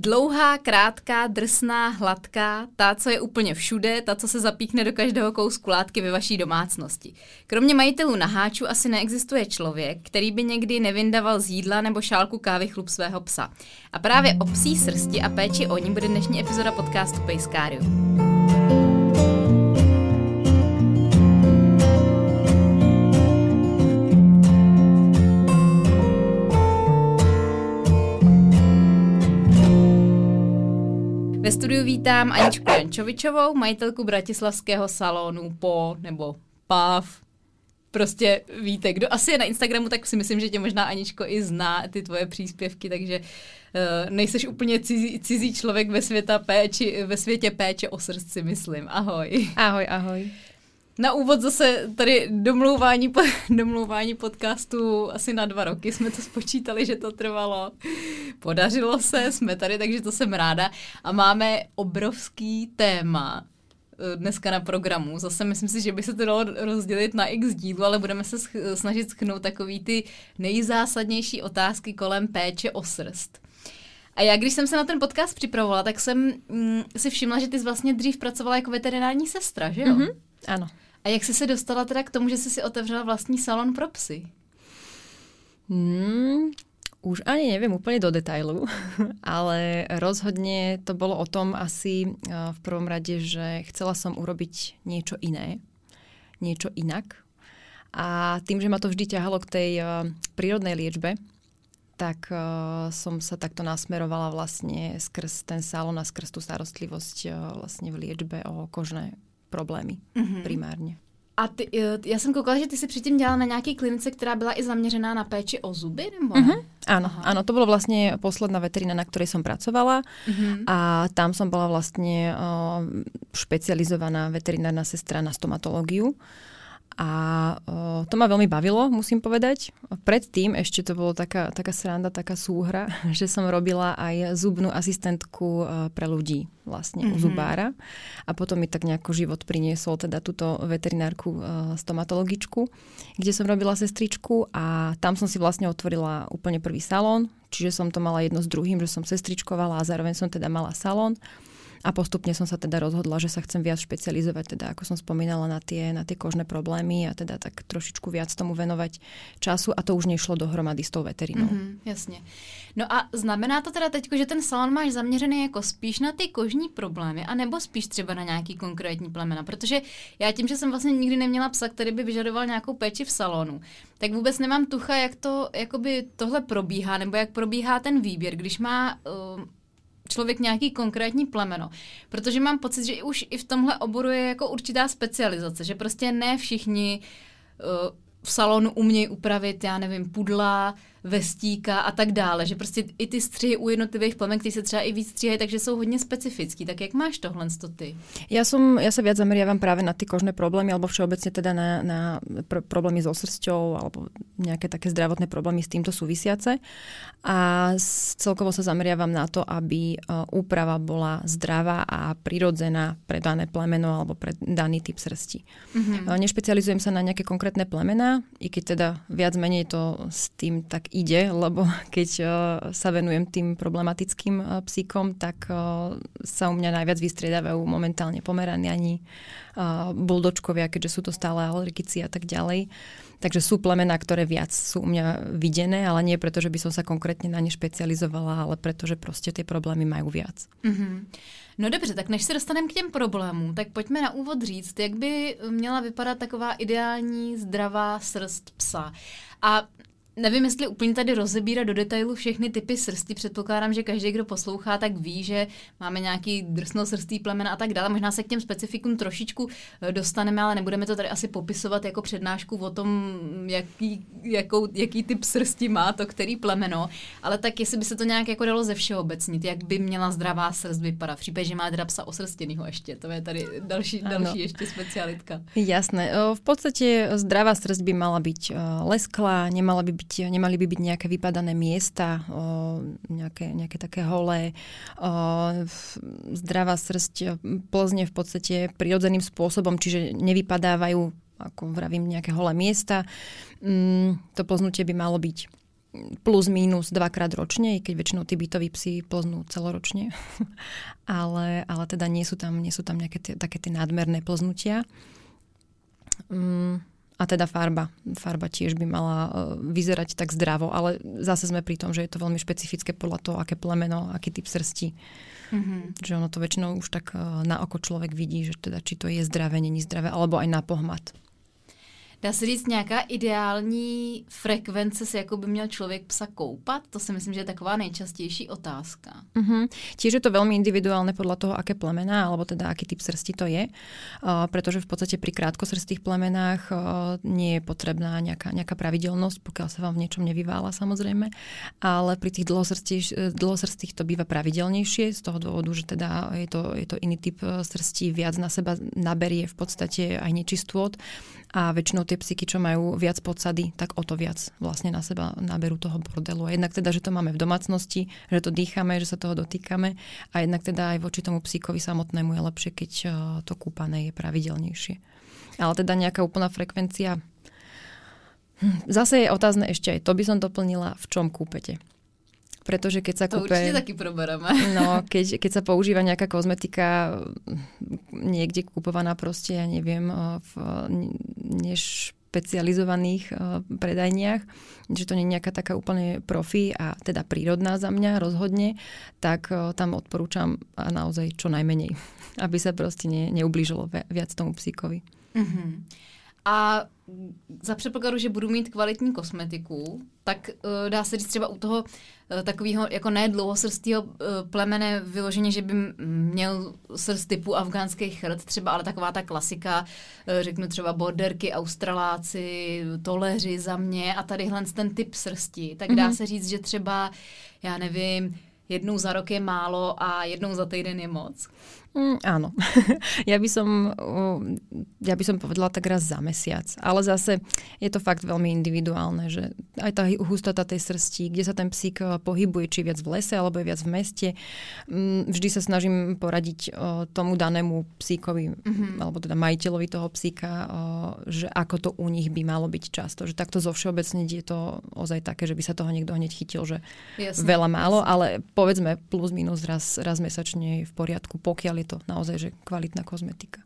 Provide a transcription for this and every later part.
Dlouhá, krátká, drsná, hladká, ta, co je úplně všude, ta, co se zapíchne do každého kousku látky ve vaší domácnosti. Kromě majitelů naháčů asi neexistuje člověk, který by někdy nevyndaval z jídla nebo šálku kávy chlup svého psa. A právě o psí srsti a péči o ní bude dnešní epizoda podcastu Pejskárium. Studiu vítám Aničku Jančovičovou, majitelku bratislavského salonu Po nebo PAV. Prostě víte, kdo asi je na Instagramu, tak si myslím, že tě možná Aničko i zná ty tvoje příspěvky, takže uh, nejseš úplně cizí, cizí člověk ve, světa péči, ve světě péče o srdci, myslím. Ahoj. Ahoj, ahoj. Na úvod zase tady domlouvání, domlouvání podcastu asi na dva roky jsme to spočítali, že to trvalo. Podařilo se, jsme tady, takže to jsem ráda. A máme obrovský téma eh, dneska na programu. Zase myslím si, že by se to dalo rozdělit na x dílu, ale budeme se snažit schnout takový ty nejzásadnější otázky kolem péče o srst. A já, když jsem se na ten podcast připravovala, tak jsem mm, si všimla, že ty jsi vlastně dřív pracovala jako veterinární sestra, že jo? Mm-hmm. Ano. A jak jsi se dostala teda k tomu, že jsi si otevřela vlastní salon pro psy? Hmm, už ani neviem úplne do detailu, ale rozhodne to bolo o tom asi eh, v prvom rade, že chcela som urobiť niečo iné, niečo inak. A tým, že ma to vždy ťahalo k tej eh, prírodnej liečbe, tak uh, som sa takto nasmerovala vlastne skrz ten salon a skrz tú starostlivosť vlastne v liečbe o kožné problémy mm-hmm. primárně. A ty, e, já jsem koukala, že ty si předtím dělala na nějaké klinice, která byla i zaměřená na péči o zuby, nebo ne? Mm-hmm. Áno, áno, to bolo vlastne posledná veterina, na ktorej som pracovala mm-hmm. a tam som bola vlastne uh, špecializovaná veterinárna sestra na stomatológiu. A o, to ma veľmi bavilo, musím povedať. Predtým ešte to bolo taká, taká sranda, taká súhra, že som robila aj zubnú asistentku pre ľudí vlastne mm-hmm. u mhm. zubára. A potom mi tak nejako život priniesol teda túto veterinárku stomatologičku, kde som robila sestričku a tam som si vlastne otvorila úplne prvý salón, čiže som to mala jedno s druhým, že som sestričkovala a zároveň som teda mala salón. A postupne som sa teda rozhodla, že sa chcem viac špecializovať, teda ako som spomínala, na tie, na tie kožné problémy a teda tak trošičku viac tomu venovať času a to už nešlo dohromady s tou veterinou. Mm-hmm, jasně. No a znamená to teda teď, že ten salon máš zaměřený jako spíš na ty kožní problémy, anebo spíš třeba na nějaký konkrétní plemena? Protože já tím, že jsem vlastně nikdy neměla psa, který by vyžadoval nějakou péči v salonu, tak vůbec nemám tucha, jak to jakoby tohle probíhá, nebo jak probíhá ten výběr, když má uh, člověk nějaký konkrétní plemeno. Protože mám pocit, že už i v tomhle oboru je jako určitá specializace, že prostě ne všichni uh, v salonu umějí upravit, já nevím, pudla, vestíka a tak dále, že prostě i ty střihy u jednotlivých plemen, které se třeba i víc stříhají, takže jsou hodně specifický. Tak jak máš tohle ty? Ja, som, ja sa viac zameriavam práve na tie kožné problémy, alebo všeobecne teda na, na pr- problémy so srsťou, alebo nejaké také zdravotné problémy s týmto súvisiace. A celkovo sa zameriavam na to, aby uh, úprava bola zdravá a prirodzená pre dané plemeno alebo pre daný typ srsti. Mm-hmm. Uh, nešpecializujem sa na nejaké konkrétne plemená, i keď teda viac menej to s tým tak ide, lebo keď uh, sa venujem tým problematickým uh, psíkom, tak uh, sa u mňa najviac vystriedávajú momentálne pomeraniani, buldočkovia, keďže sú to stále alergici a tak ďalej. Takže sú plemená, ktoré viac sú u mňa videné, ale nie preto, že by som sa konkrétne na ne špecializovala, ale preto, že proste tie problémy majú viac. Mm-hmm. No dobře, tak než se dostaneme k těm problémům, tak pojďme na úvod říct, jak by měla vypadat taková ideální zdravá srst psa. A Nevím, jestli úplně tady rozebírat do detailu všechny typy srsti. Předpokládám, že každý, kdo poslouchá, tak ví, že máme nějaký drsnosrstý plemen a tak dále. Možná se k těm specifikům trošičku eh, dostaneme, ale nebudeme to tady asi popisovat jako přednášku o tom, jaký, jakou, jaký typ srsti má to, který plemeno. Ale tak jestli by se to nějak jako dalo ze všeho obecnit, jak by měla zdravá srst vypadat. V případě, že má teda psa osrstěnýho ještě. To je tady další, další ještě specialitka. Jasné. V podstatě zdravá srst by mala být lesklá, nemala by být byť, nemali by byť nejaké vypadané miesta, nejaké, nejaké také holé. Zdravá srst plzne v podstate prirodzeným spôsobom, čiže nevypadávajú, ako vravím, nejaké holé miesta. Mm, to plznutie by malo byť plus minus dvakrát ročne, keď väčšinou tí bytoví psi plznú celoročne. ale, ale teda nie sú tam, nie sú tam nejaké tie, také tie nadmerné plznutia. Um, a teda farba. Farba tiež by mala uh, vyzerať tak zdravo, ale zase sme pri tom, že je to veľmi špecifické podľa toho, aké plemeno, aký typ srsti. Mm-hmm. Že ono to väčšinou už tak uh, na oko človek vidí, že teda či to je zdravé, není zdravé, alebo aj na pohmat. Dá se říct nějaká ideální frekvence, se jako by měl člověk psa koupat? To si myslím, že je taková nejčastější otázka. Uh-huh. Tiež je to veľmi individuálne podľa toho, aké plemená, alebo teda aký typ srsti to je, uh, pretože v podstate pri krátkosrstých plemenách uh, nie je potrebná nejaká, nejaká pravidelnosť, pokiaľ sa vám v niečom nevyvála samozrejme, ale pri tých dlhosrstých, dlhosrstých to býva pravidelnejšie z toho dôvodu, že teda je to, je to iný typ srsti, viac na seba naberie v podstate aj nečistôt a väčšinou tie psíky, čo majú viac podsady, tak o to viac vlastne na seba naberú toho bordelu. A jednak teda, že to máme v domácnosti, že to dýchame, že sa toho dotýkame a jednak teda aj voči tomu psíkovi samotnému je lepšie, keď eh, to kúpané je pravidelnejšie. Ale teda nejaká úplná frekvencia hm, Zase je otázne ešte aj to by som doplnila, v čom kúpete pretože keď sa to kúpe... určite taký proberáme. No, keď, keď sa používa nejaká kozmetika niekde kupovaná proste, ja neviem, v nešpecializovaných predajniach, že to nie je nejaká taká úplne profi a teda prírodná za mňa rozhodne, tak tam odporúčam naozaj čo najmenej, aby sa proste ne, neublížilo viac tomu psíkovi. Mm-hmm. A za předpokladu, že budu mít kvalitní kosmetiku, tak uh, dá se říct třeba u toho uh, takového jako ne dlouhosrstého uh, plemene vyloženě, že by měl srst typu afgánský chrt třeba, ale taková ta klasika, uh, řeknu třeba borderky, australáci, toleři za mě a tadyhle ten typ srsti, tak mm-hmm. dá mhm. se říct, že třeba, já nevím, jednou za rok je málo a jednou za týden je moc. Mm, áno. ja, by som, ja by som povedala tak raz za mesiac. Ale zase je to fakt veľmi individuálne, že aj tá hustota tej srsti, kde sa ten psík e, pohybuje, či viac v lese alebo je viac v meste. Mm, vždy sa snažím poradiť e, tomu danému psíkovi, mm-hmm. alebo teda majiteľovi toho psíka, e, že ako to u nich by malo byť často. Že takto zo všeobecne je to ozaj také, že by sa toho niekto hneď chytil, že jasne, veľa málo, ale povedzme plus minus raz, raz mesačne je v poriadku, pokiaľ je to naozaj že kvalitná kozmetika.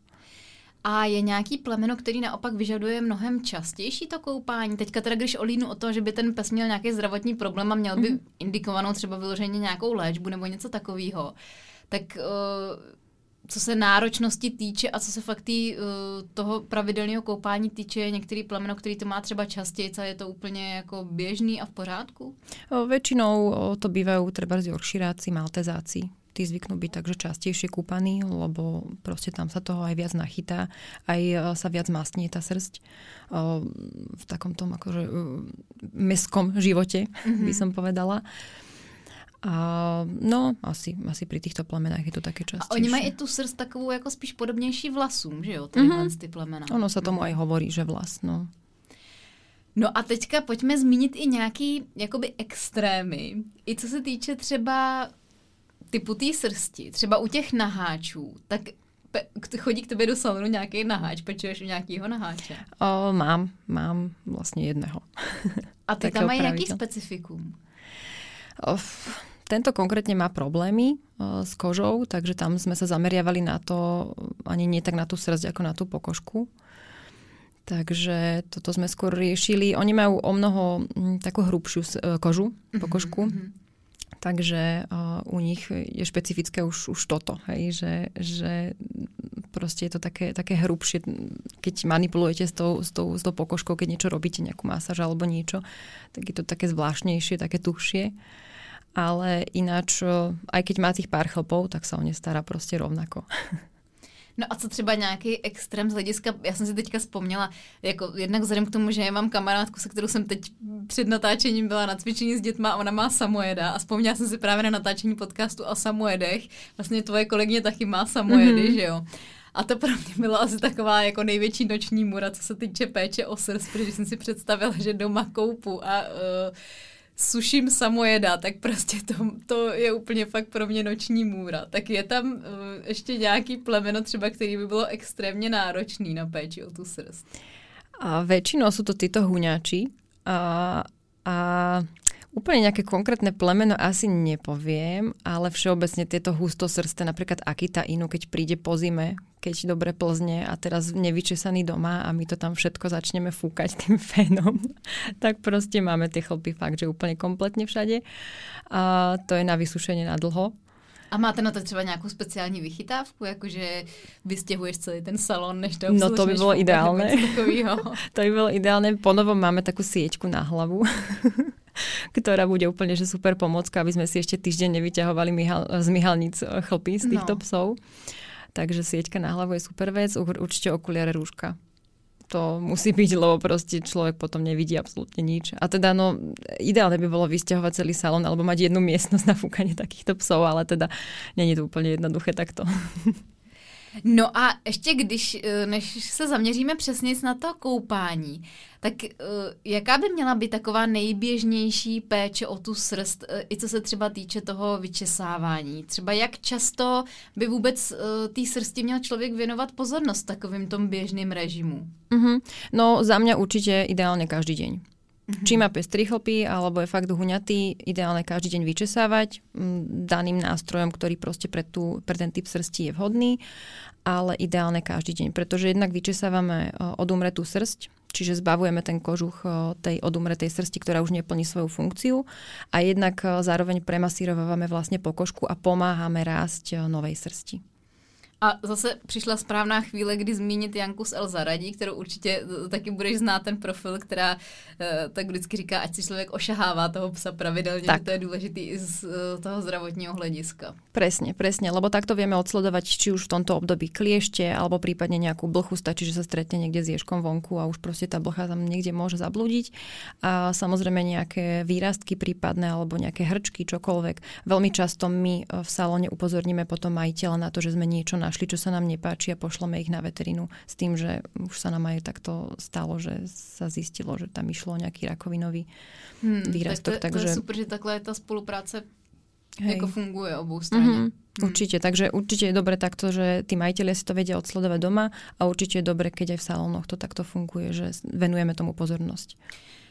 A je nějaký plemeno, který naopak vyžaduje mnohem častější to koupání? Teďka teda, když olínu o to, že by ten pes měl nějaký zdravotní problém a měl by mm-hmm. indikovanou třeba vyloženě nějakou léčbu nebo něco takového, tak uh, co se náročnosti týče a co se fakt tý, uh, toho pravidelného koupání týče, některý plemeno, který to má třeba častěji, a je to úplně jako běžný a v pořádku? O, väčšinou o, to bývajú treba z Yorkshireáci, Maltezáci tí zvyknú byť takže častejšie kúpaní, lebo proste tam sa toho aj viac nachytá, aj e, sa viac mastnie tá srst e, v takom tom akože e, meskom živote, mm-hmm. by som povedala. A no, asi, asi pri týchto plemenách je to také častejšie. A oni mají i tu srst takovou jako spíš podobnější vlasům, že jo, tyhle mm-hmm. ty plemena. Ono sa tomu mm-hmm. aj hovorí, že vlas, no. No a teďka pojďme zmínit i nějaký jakoby extrémy. I co se týče třeba typu té srsti, třeba u těch naháčů, tak chodí k tebe do salonu nějaký naháč, pečuješ u nějakého naháče? O, mám, mám vlastně jedného. A ty tam mají nějaký specifikum? O, tento konkrétne má problémy o, s kožou, takže tam sme sa zameriavali na to, ani nie tak na tú srdť, ako na tú pokožku. Takže toto sme skôr riešili. Oni majú o mnoho m, takú hrubšiu kožu, mhm, pokožku. Mm-hmm Takže uh, u nich je špecifické už, už toto, hej, že, že proste je to také, také hrubšie, keď manipulujete s tou, s, tou, s tou pokožkou, keď niečo robíte, nejakú masáž alebo niečo, tak je to také zvláštnejšie, také tušie. Ale ináč, aj keď má tých pár chlpov, tak sa o ne stará proste rovnako. No a co třeba nějaký extrém z hlediska, já jsem si teďka vzpomněla, jako jednak vzhledem k tomu, že já mám kamarádku, se kterou jsem teď před natáčením byla na cvičení s dětma a ona má samojeda a vzpomněla jsem si právě na natáčení podcastu o samojedech. Vlastně tvoje kolegyně taky má samojedy, mm-hmm. že jo. A to pro mě byla asi taková jako největší noční mura, co se týče péče o srst, protože jsem si představila, že doma koupu a uh, suším samojeda, tak prostě to, to je úplně fakt pro mě noční můra. Tak je tam uh, ještě nějaký plemeno třeba, který by bylo extrémně náročný na péči o tu srst? A väčšinou sú to títo huňači. A, a Úplne nejaké konkrétne plemeno asi nepoviem, ale všeobecne tieto hustosrste, napríklad Akita Inu, keď príde po zime, keď dobre plzne a teraz nevyčesaný doma a my to tam všetko začneme fúkať tým fénom, tak proste máme tie chlpy fakt, že úplne kompletne všade. A to je na vysušenie na dlho. A máte na to třeba nějakou speciální vychytávku, jakože vystěhuješ celý ten salon, než to No to by bylo ideálne. to by bylo ideálne. Ponovom máme takú sieťku na hlavu. ktorá bude úplne že super pomocka, aby sme si ešte týždeň nevyťahovali myhal, z myhalníc eh, chlpy z týchto no. psov. Takže sieťka na hlavu je super vec, určite okuliare rúška. To musí byť, lebo proste človek potom nevidí absolútne nič. A teda no, ideálne by bolo vysťahovať celý salon alebo mať jednu miestnosť na fúkanie takýchto psov, ale teda není to úplne jednoduché takto. No a ještě když, eh, než se zaměříme přesně na to koupání, tak uh, jaká by měla být taková nejběžnější péče o tu srst, uh, i co se třeba týče toho vyčesávání? Třeba jak často by vůbec té srsti měl člověk věnovat pozornost takovým tom běžným režimu? Mm-hmm. No za mě určitě ideálně každý den. Mm-hmm. Či má pestrý chlpy, alebo je fakt huňatý, ideálne každý deň vyčesávať daným nástrojom, ktorý proste pre, tú, pre ten typ srsti je vhodný, ale ideálne každý deň, pretože jednak vyčesávame odumretú srst, čiže zbavujeme ten kožuch tej odumretej srsti, ktorá už neplní svoju funkciu a jednak zároveň premasírovávame vlastne pokožku a pomáhame rásť novej srsti. A zase přišla správná chvíle, kdy zmínit Janku z El Zaradí, kterou určitě eh, taky budeš znát ten profil, která uh, tak vždycky říká, ať si člověk ošahává toho psa pravidelně, tak. to je důležité i z uh, toho zdravotního hlediska. Presne, presne, lebo takto vieme odsledovať, či už v tomto období kliešte, alebo prípadne nejakú blchu, stačí, že sa stretne niekde s ježkom vonku a už proste tá blcha tam niekde môže zablúdiť. A samozrejme nejaké výrastky prípadné, alebo nejaké hrčky, čokoľvek. Veľmi často my v salóne upozorníme potom majiteľa na to, že sme niečo našli našli, čo sa nám nepáči a pošleme ich na veterinu s tým, že už sa nám aj takto stalo, že sa zistilo, že tam išlo nejaký rakovinový hmm, výrastok. Tak to, takže... to je super, že takhle tá spolupráce Hej. ako funguje obou strane. Mm-hmm. Hmm. Určite, takže určite je dobre takto, že tí majiteľia si to vedia odsledovať doma a určite je dobre, keď aj v salónoch to takto funguje, že venujeme tomu pozornosť.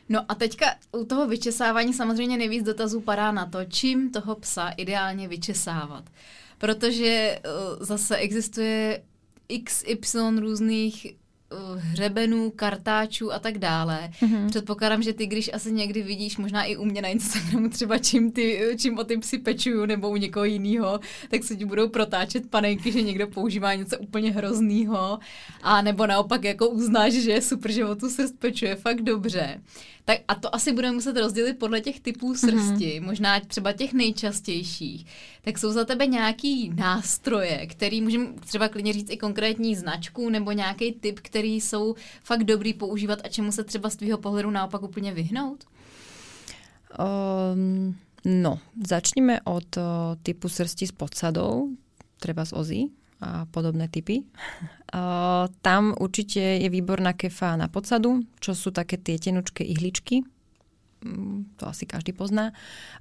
No a teďka u toho vyčesávání samozřejmě nejvíc dotazů padá na to, čím toho psa ideálně vyčesávat protože uh, zase existuje XY různých uh, hřebenů, kartáčů a tak dále. Mm-hmm. Předpokládám, že ty, když asi někdy vidíš, možná i u mě na Instagramu třeba čím, ty, čím o ty psy pečuju nebo u někoho jiného, tak se ti budou protáčet panenky, že někdo používá něco úplně hroznýho a nebo naopak jako uznáš, že je super, že o tu srst pečuje fakt dobře. Tak a to asi budeme muset rozdělit podle těch typů mhm. srsti, mm-hmm. možná třeba těch nejčastějších. Tak jsou za tebe nějaký nástroje, který můžeme třeba klidně říct i konkrétní značku nebo nějaký typ, který jsou fakt dobrý používat a čemu se třeba z tvýho pohledu naopak úplně vyhnout? Um, no, začneme od uh, typu srsti s podsadou, treba z ozy podobné typy. Tam určite je výborná kefa na podsadu, čo sú také tie tenučké ihličky. Mm, to asi každý pozná.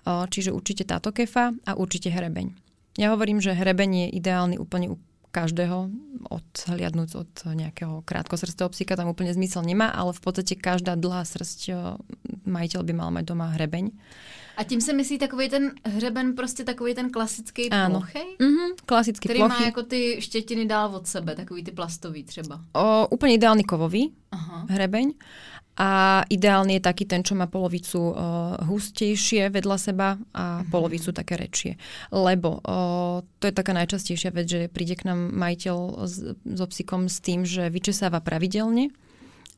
Čiže určite táto kefa a určite hrebeň. Ja hovorím, že hrebeň je ideálny úplne u každého, odhliadnúť od nejakého krátkosrstého psíka, tam úplne zmysel nemá, ale v podstate každá dlhá srst majiteľ by mal mať doma hrebeň. A tím se myslí takový ten hřeben, prostě takový ten klasický plochej? Mm-hmm, klasický Který plochy. má jako ty štětiny dál od sebe, takový ty plastový třeba. O, úplně ideálny kovový Aha. hrebeň. A ideálny je taký ten, čo má polovicu uh, hustejšie vedľa seba a mm-hmm. polovicu také rečie. Lebo uh, to je taká najčastejšia vec, že príde k nám majiteľ s, so psíkom s tým, že vyčesáva pravidelne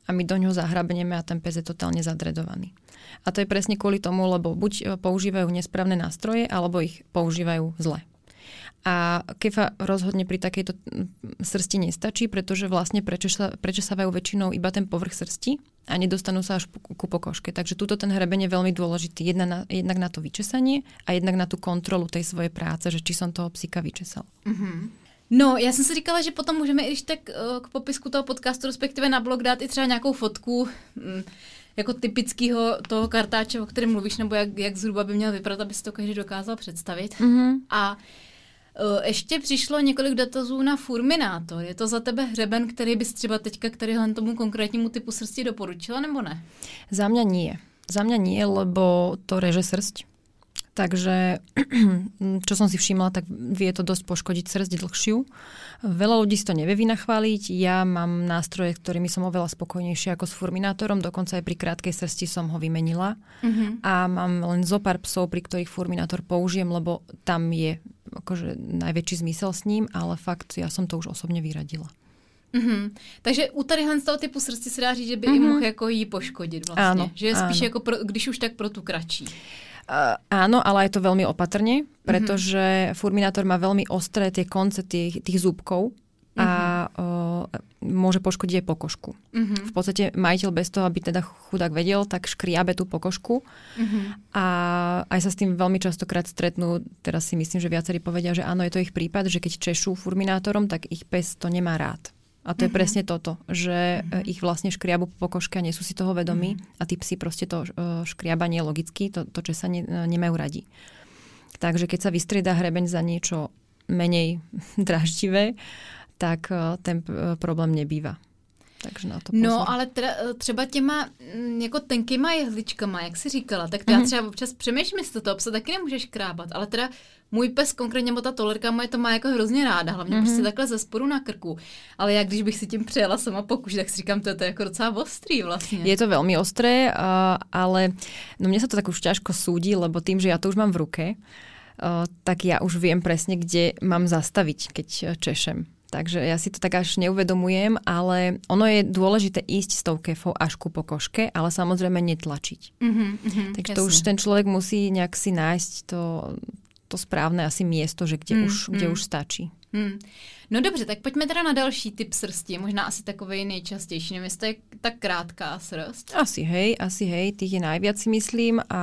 a my do ňoho zahrabneme a ten pes je totálne zadredovaný. A to je presne kvôli tomu, lebo buď e, používajú nesprávne nástroje, alebo ich používajú zle. A kefa rozhodne pri takejto srsti nestačí, pretože vlastne prečesávajú väčšinou iba ten povrch srsti a nedostanú sa až ku pokožke. Takže túto ten hrebeň je veľmi dôležitý. Jedna na, jednak na to vyčesanie a jednak na tú kontrolu tej svojej práce, že či som toho psíka vyčesal. Mm-hmm. No, já jsem si říkala, že potom můžeme i tak uh, k popisku toho podcastu, respektive na blog dát i třeba nějakou fotku. Mm, jako typického toho kartáče, o kterém mluvíš, nebo jak, jak zhruba by měl vypadat, aby si to každý dokázal představit. Mm-hmm. A uh, ještě přišlo několik dotazů na furminátor. Je to za tebe hřeben, který bys třeba teďka k tomu konkrétnímu typu srsti doporučila, nebo ne? Za mě nie. Za mňa nie, lebo to reže srst. Takže čo som si všimla, tak vie to dosť poškodiť srdc dlhšiu. Veľa ľudí si to nevie vynachváliť. Ja mám nástroje, ktorými som oveľa spokojnejšia ako s furminátorom. Dokonca aj pri krátkej srsti som ho vymenila. Mm-hmm. A mám len zo pár psov, pri ktorých furminátor použijem, lebo tam je akože najväčší zmysel s ním, ale fakt ja som to už osobne vyradila. Mm-hmm. Takže u tadyhle z toho typu srsti se dá říct, že by mm-hmm. i mohl jako jí poškodit vlastně. Áno, že je spíš áno. jako pro, když už tak pro tu kratší. Uh, áno, ale je to veľmi opatrne, pretože mm-hmm. furminátor má veľmi ostré tie konce tých, tých zúbkov a uh, môže poškodiť aj pokožku. Mm-hmm. V podstate majiteľ bez toho, aby teda chudák vedel, tak škriabe tú pokožku mm-hmm. a aj sa s tým veľmi častokrát stretnú, teraz si myslím, že viacerí povedia, že áno, je to ich prípad, že keď češú furminátorom, tak ich pes to nemá rád. A to je mm-hmm. presne toto, že mm-hmm. ich vlastne škriabu po pokožke a nie sú si toho vedomí mm-hmm. a tí psi proste to uh, škriabanie logicky, to, to čo sa ne, nemajú radi. Takže keď sa vystrieda hrebeň za niečo menej draždivé, tak ten problém nebýva. Takže na to no, pozor. No, ale teda, třeba těma mm, jako tenkýma jehličkama, jak jsi říkala, tak já mm-hmm. třeba občas přemýšlím, jestli to psa taky nemůžeš krábat, ale teda můj pes, konkrétně ta tolerka moje to má jako hrozně ráda, hlavně mm-hmm. prostě takhle ze sporu na krku. Ale jak když bych si tím přejela sama pokuž, tak si říkám, to je to jako docela ostrý vlastně. Je to veľmi ostré, ale no mne sa to tak už ťažko súdi, lebo tým, že ja to už mám v ruke, tak ja už viem presne, kde mám zastaviť, keď češem. Takže ja si to tak až neuvedomujem, ale ono je dôležité ísť s tou kefou až ku pokožke, ale samozrejme netlačiť. Mm-hmm, mm-hmm, Takže jasne. to už ten človek musí nejak si nájsť to, to správne asi miesto, že kde, mm, už, mm. kde už stačí. Hmm. No dobře, tak pojďme teda na další typ srsti, možná asi takový nejčastější, nevím, jestli je tak krátká srst. Asi hej, asi hej, tých je najviac si myslím a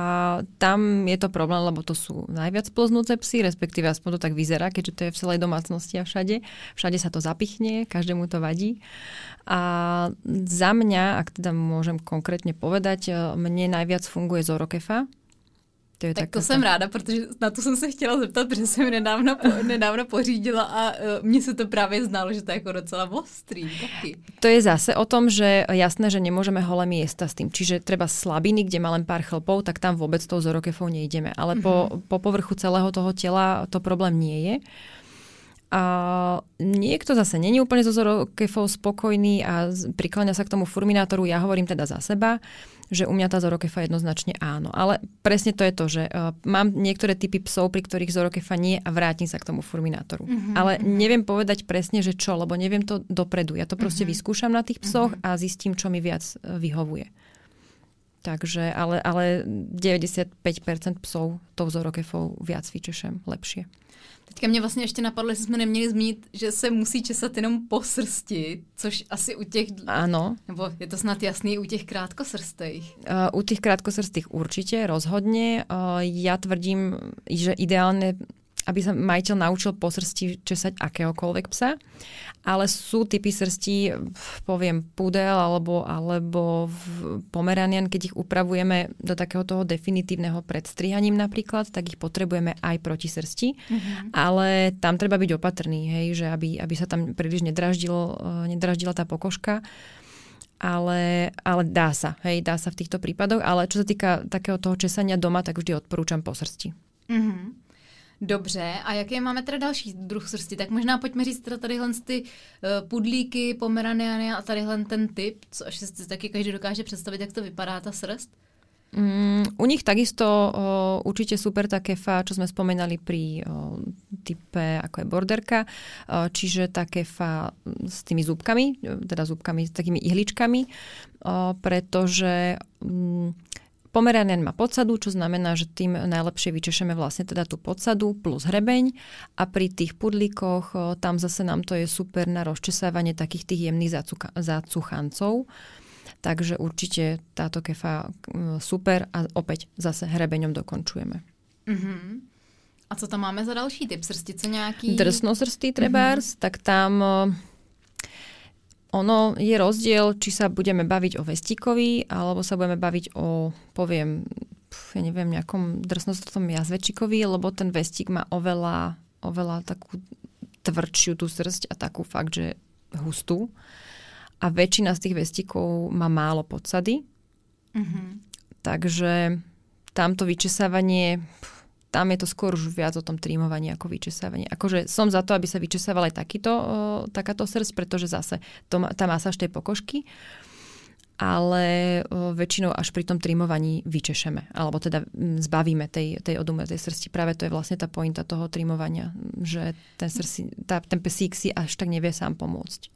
tam je to problém, lebo to sú najviac ploznúce psy, respektíve aspoň to tak vyzerá, keďže to je v celej domácnosti a všade. Všade sa to zapichne, každému to vadí. A za mňa, ak teda môžem konkrétne povedať, mne najviac funguje zorokefa, to je tak to jsem ráda, protože na to jsem se chtěla zeptat, protože jsem nedávno, po, nedávno pořídila a uh, mně se to právě znalo, že to je jako docela ostrý taky. To je zase o tom, že jasné, že nemôžeme holé miesta s tým. Čiže treba slabiny, kde má len pár chlpov, tak tam vôbec tou zorokefou nejdeme. Ale mm-hmm. po, mhm. po povrchu celého toho tela to problém nie je. A niekto zase není úplne so zorokefou spokojný a prikláňa sa k tomu furminátoru. Ja hovorím teda za seba, že u mňa tá zorokefa jednoznačne áno. Ale presne to je to, že uh, mám niektoré typy psov, pri ktorých zorokefa nie a vrátim sa k tomu furminátoru. Mm-hmm, Ale neviem povedať presne, že čo, lebo neviem to dopredu. Ja to proste mm-hmm. vyskúšam na tých psoch mm-hmm. a zistím, čo mi viac uh, vyhovuje. Takže, ale, ale 95% psov tou zorokefou viac vyčešem lepšie. Teďka mě vlastně ještě napadlo, že jsme neměli zmínit, že se musí česat jenom po srsti, což asi u těch... Áno. Nebo je to snad jasný u těch krátkosrstých? Uh, u těch krátkosrstých určite, rozhodne. Uh, ja tvrdím, že ideálne aby sa majiteľ naučil po srsti česať akéhokoľvek psa. Ale sú typy srsti, poviem pudel alebo, alebo pomeranian, keď ich upravujeme do takého toho definitívneho predstrihaním napríklad, tak ich potrebujeme aj proti srsti. Mm-hmm. Ale tam treba byť opatrný, hej, že aby, aby sa tam príliš nedraždilo, eh, nedraždila tá pokožka ale, ale dá sa, hej, dá sa v týchto prípadoch, ale čo sa týka takého toho česania doma, tak vždy odporúčam po srsti. Mm-hmm. Dobře, a jaké máme teda další druh srsti? Tak možná pojďme říct teda tadyhle ty uh, pudlíky, pomeraniany a tadyhle ten typ, co až si taky každý dokáže představit, jak to vypadá ta srst? Mm, u nich takisto o, určite super tá kefa, čo sme spomenali pri o, type ako je borderka, o, čiže tá kefa s tými zúbkami, teda zúbkami s takými ihličkami, o, pretože mm, Pomeranian má podsadu, čo znamená, že tým najlepšie vyčešeme vlastne teda tú podsadu plus hrebeň a pri tých pudlíkoch tam zase nám to je super na rozčesávanie takých tých jemných zacuchancov. Takže určite táto kefa super a opäť zase hrebeňom dokončujeme. Mm-hmm. A co tam máme za další typ srsti? Co nějaký? Drsnosrstý trebárs, mm-hmm. tak tam ono je rozdiel, či sa budeme baviť o vestíkovi, alebo sa budeme baviť o, poviem, ja neviem, nejakom drsnostotom jazvečikovi, lebo ten vestík má oveľa, oveľa takú tvrdšiu tú srst a takú fakt, že hustú. A väčšina z tých vestíkov má málo podsady. Mm-hmm. Takže tamto vyčesávanie, tam je to skôr už viac o tom trímovaní ako vyčesávanie. Akože som za to, aby sa vyčesával aj takýto, takáto srdc, pretože zase to, tá masáž tej pokožky ale väčšinou až pri tom trimovaní vyčešeme, alebo teda zbavíme tej, tej odumretej srsti. Práve to je vlastne tá pointa toho trimovania, že ten, srsi, tá, ten pesík si až tak nevie sám pomôcť.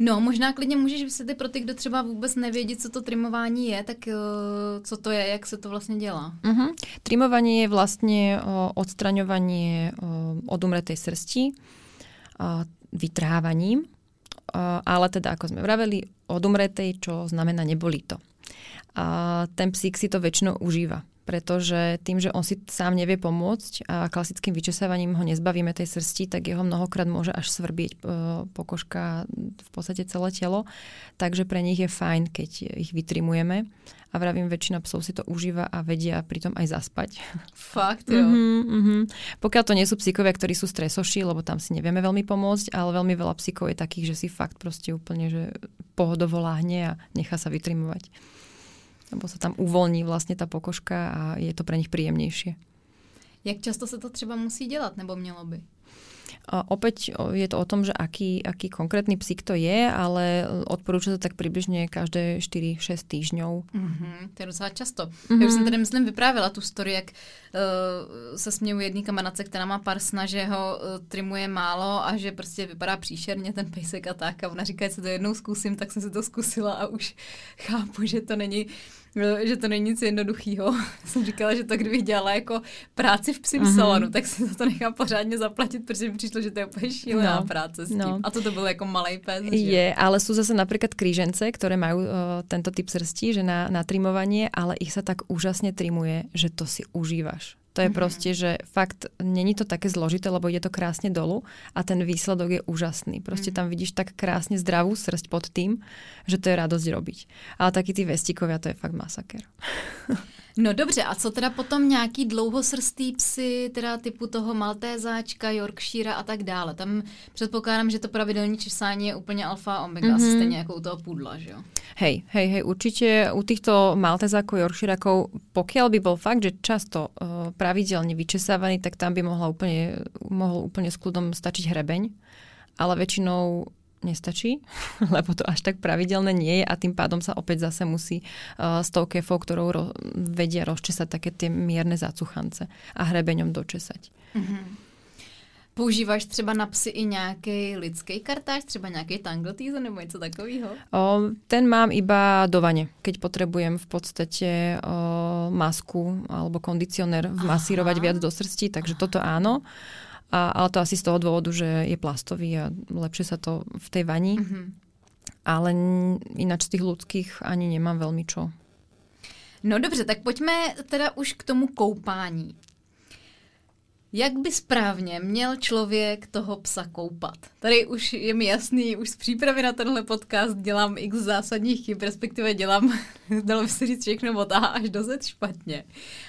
No, možná klidně můžeš vysvětlit pro ty, kdo třeba vůbec nevědí, co to trimování je, tak uh, co to je, jak se to vlastně dělá? Uh-huh. Trimovanie je uh, odstraňovanie uh, odumretej srsti uh, vytrhávaním ale teda, ako sme vraveli, odumretej, čo znamená nebolí to. A ten psík si to väčšinou užíva, pretože tým, že on si sám nevie pomôcť a klasickým vyčesávaním ho nezbavíme tej srsti, tak jeho mnohokrát môže až svrbieť e, pokožka v podstate celé telo. Takže pre nich je fajn, keď ich vytrimujeme a vravím, väčšina psov si to užíva a vedia pritom aj zaspať. Fakt, jo. Mm-hmm, mm-hmm. Pokiaľ to nie sú psíkovia, ktorí sú stresoši, lebo tam si nevieme veľmi pomôcť, ale veľmi veľa psíkov je takých, že si fakt proste úplne, že pohodovo láhne a nechá sa vytrimovať. Lebo sa tam uvoľní vlastne tá pokožka a je to pre nich príjemnejšie. Jak často sa to třeba musí dělat, nebo mělo by? Opäť je to o tom, že aký, aký konkrétny psík to je, ale odporúča to tak približne každé 4-6 týždňov. Mm-hmm, to je docela často. Mm-hmm. Já už jsem tady, myslím, vyprávěla tu story, jak uh, se směju jedný kamarádce, která má pár sna, že ho uh, trimuje málo a že prostě vypadá příšerně ten pejsek a tak. A ona říká, že se to jednou zkusím, tak jsem si to zkusila a už chápu, že to není No, že to není nic jednoduchého. jsem říkala, že to kdybych dělala jako práci v psím uh-huh. salonu, tak si za to nechám pořádně zaplatit, protože mi přišlo, že to je úplně šílená no. práce s tím. No. A to to byl jako malý pes. Je, ale sú zase napríklad krížence, ktoré majú uh, tento typ srsti, že na, na trimovanie, ale ich sa tak úžasne trimuje, že to si užívaš. To je mm-hmm. proste, že fakt není to také zložité, lebo ide to krásne dolu a ten výsledok je úžasný. Proste mm-hmm. tam vidíš tak krásne zdravú srst pod tým, že to je radosť robiť. Ale takí tí vestíkovia, to je fakt masaker. No dobře, a co teda potom nějaký dlouhosrstý psy, teda typu toho Maltézáčka, Yorkshire a tak dále? Tam předpokládám, že to pravidelné česání je úplně alfa a omega, mm-hmm. stejně jako u toho pudla, že jo? Hej, hej, hej, určite u týchto Maltézákov, Yorkshireakov, pokiaľ by bol fakt, že často uh, pravidelne vyčesávaný, tak tam by mohla úplne, mohol úplne s kľudom stačiť hrebeň, ale väčšinou nestačí, lebo to až tak pravidelné nie je a tým pádom sa opäť zase musí uh, s tou kefou, ktorou ro- vedia rozčesať také tie mierne zacuchance a hrebeňom dočesať. Mm-hmm. Používáš třeba na psy i nějaký lidský kartáž, třeba nějaký tangle teaser nebo něco takového? ten mám iba do vane, keď potrebujem v podstate o, masku alebo kondicionér vmasírovať Aha. viac do srsti, takže Aha. toto áno. A, ale to asi z toho dôvodu, že je plastový a lepšie sa to v tej vani. Mm-hmm. Ale ináč z tých ľudských ani nemám veľmi čo. No dobře, tak pojďme teda už k tomu koupání. Jak by správně měl člověk toho psa koupat? Tady už je mi jasný, už z přípravy na tenhle podcast dělám x zásadních chyb, respektive dělám, dalo by se říct všechno od A až do Z špatně.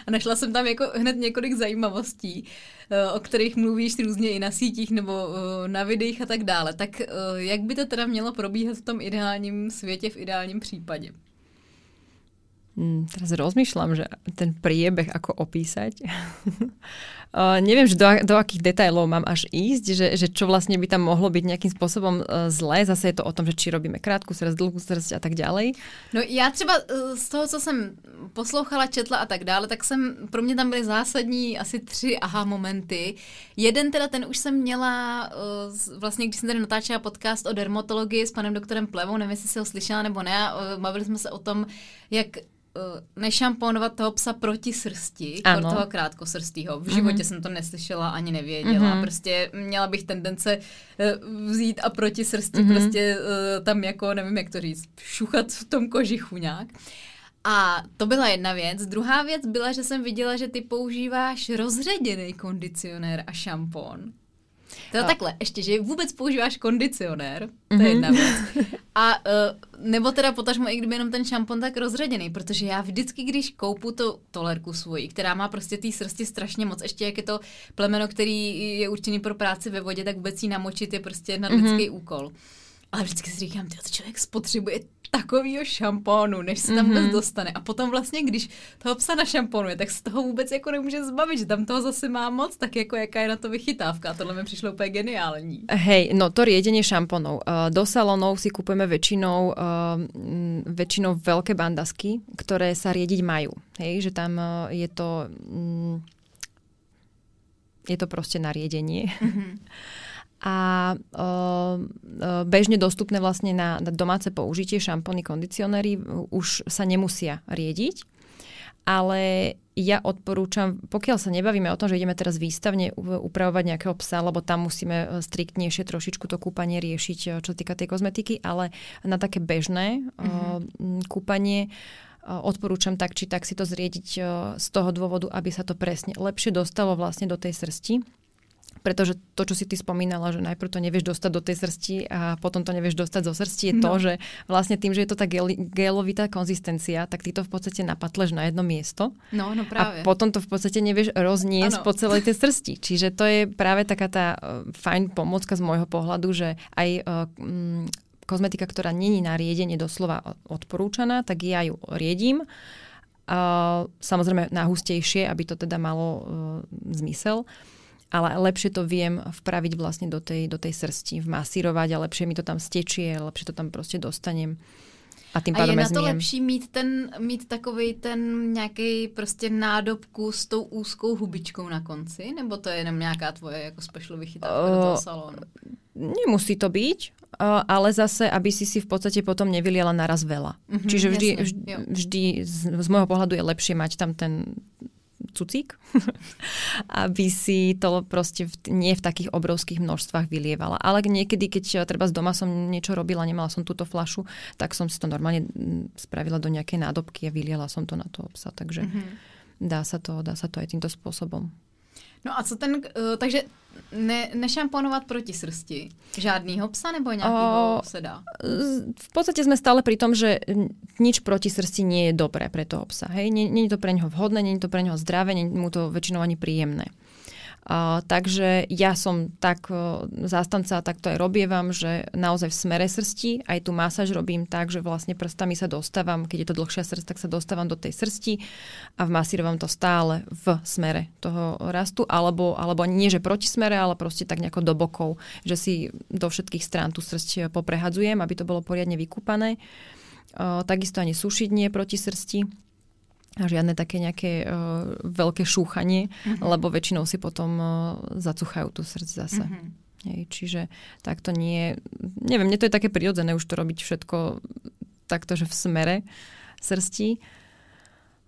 A našla jsem tam jako hned několik zajímavostí, eh, o kterých mluvíš různě i na sítích nebo eh, na videích a tak dále. Tak eh, jak by to teda mělo probíhat v tom ideálním světě, v ideálním případě? Hmm, teraz rozmýšľam, že ten priebeh ako opísať. uh, neviem, že do, do akých detajlov mám až ísť, že, že čo vlastne by tam mohlo byť nejakým spôsobom uh, zlé. Zase je to o tom, že či robíme krátku srst, dlhú srst a tak ďalej. No já třeba uh, z toho, co jsem poslouchala, četla a tak dále, tak jsem, pro mě tam byly zásadní asi tři aha momenty. Jeden teda, ten už jsem měla uh, vlastně, když jsem tady natáčela podcast o dermatologii s panem doktorem Plevou, nevím, jestli jsi ho slyšela nebo ne, bavili jsme se o tom, jak nešamponovat toho psa proti srsti, ano. toho krátkosrstýho. V životě mm-hmm. jsem to neslyšela ani nevěděla. Mm-hmm. Prostě měla bych tendence uh, vzít a proti srsti mm-hmm. prostě uh, tam jako, nevím jak to říct, šuchat v tom kožichu nějak. A to byla jedna věc. Druhá věc byla, že jsem viděla, že ty používáš rozředěný kondicionér a šampon. To je takhle, ještě, že vůbec používáš kondicionér, to je jedna věc. A uh, nebo teda potažmo, i kdyby jenom ten šampon tak rozředěný, protože já vždycky, když koupu to tolerku svoji, která má prostě té srsti strašně moc, ještě jak je to plemeno, který je určený pro práci ve vodě, tak vůbec jí namočit je prostě nadlidský mm-hmm. úkol. Ale vždycky si říkám, to člověk spotřebuje takového šampónu, než se tam mm-hmm. vůbec dostane. A potom vlastně, když toho psa našamponuje, tak z toho vůbec jako nemůže zbavit, že tam toho zase má moc, tak jako jaká je na to vychytávka. A tohle mi přišlo úplně geniální. Hej, no to riedenie šampónov. Uh, do salónov si kupujeme väčšinou, uh, väčšinou veľké bandasky, ktoré sa riediť majú. Hej, že tam uh, je to... Um, je to proste nariedenie. Mm-hmm. a bežne dostupné vlastne na, domáce použitie šampóny, kondicionéry už sa nemusia riediť. Ale ja odporúčam, pokiaľ sa nebavíme o tom, že ideme teraz výstavne upravovať nejakého psa, lebo tam musíme e, striktnejšie trošičku to kúpanie riešiť, e, čo týka tej kozmetiky, ale na také bežné mm-hmm. kúpanie odporúčam tak či tak si to zriediť z toho dôvodu, aby sa to presne lepšie dostalo vlastne do tej srsti pretože to, čo si ty spomínala, že najprv to nevieš dostať do tej srsti a potom to nevieš dostať zo srsti, je no. to, že vlastne tým, že je to tá gel, gelovitá konzistencia, tak ty to v podstate napatleš na jedno miesto. No, no práve. A potom to v podstate nevieš rozniesť ano. po celej tej srsti. Čiže to je práve taká tá uh, fajn pomocka z môjho pohľadu, že aj uh, um, kozmetika, ktorá není na riedenie doslova odporúčaná, tak ja ju riedím. Uh, samozrejme na hustejšie, aby to teda malo uh, zmysel ale lepšie to viem vpraviť vlastne do tej, do tej srsti, vmasírovať a lepšie mi to tam stečie, lepšie to tam proste dostanem. A tým pádom a je na to lepší mít, ten, mít takový ten nějaký prostě nádobku s tou úzkou hubičkou na konci? Nebo to je jenom nějaká tvoje jako special vychytávka uh, do toho salónu? Nemusí to byť, uh, ale zase, aby si si v podstate potom nevyliela naraz veľa. Mm-hmm, Čiže vždy, jasne, vždy, vždy z, z môjho pohľadu je lepšie mať tam ten cucík, aby si to proste v, nie v takých obrovských množstvách vylievala. Ale niekedy, keď eh, treba z doma som niečo robila, nemala som túto flašu, tak som si to normálne mm, spravila do nejakej nádobky a vyliela som to na toho psa. Takže mm-hmm. dá, sa to, dá sa to aj týmto spôsobom. No a co ten, uh, takže ne, nešamponovat proti srsti? Žádnýho psa nebo nějakého se dá? V podstate sme stále pri tom, že nič proti srsti nie je dobré pre toho psa. Hej? Nie, nie je to pre neho vhodné, nie je to pre neho zdravé, nie je mu to väčšinou ani príjemné. Takže ja som tak uh, zástanca, tak to aj robievam, že naozaj v smere srsti, aj tu masáž robím tak, že vlastne prstami sa dostávam, keď je to dlhšia srst, tak sa dostávam do tej srsti a vmasírovam to stále v smere toho rastu, alebo, alebo nie, že proti smere, ale proste tak nejako do bokov, že si do všetkých strán tú srst poprehadzujem, aby to bolo poriadne vykúpané. Uh, takisto ani sušiť nie proti srsti a žiadne také nejaké uh, veľké šúchanie, uh-huh. lebo väčšinou si potom uh, zacuchajú tú srdc zase. Uh-huh. Hej, čiže takto nie... Neviem, mne to je také prirodzené už to robiť všetko takto, že v smere srsti.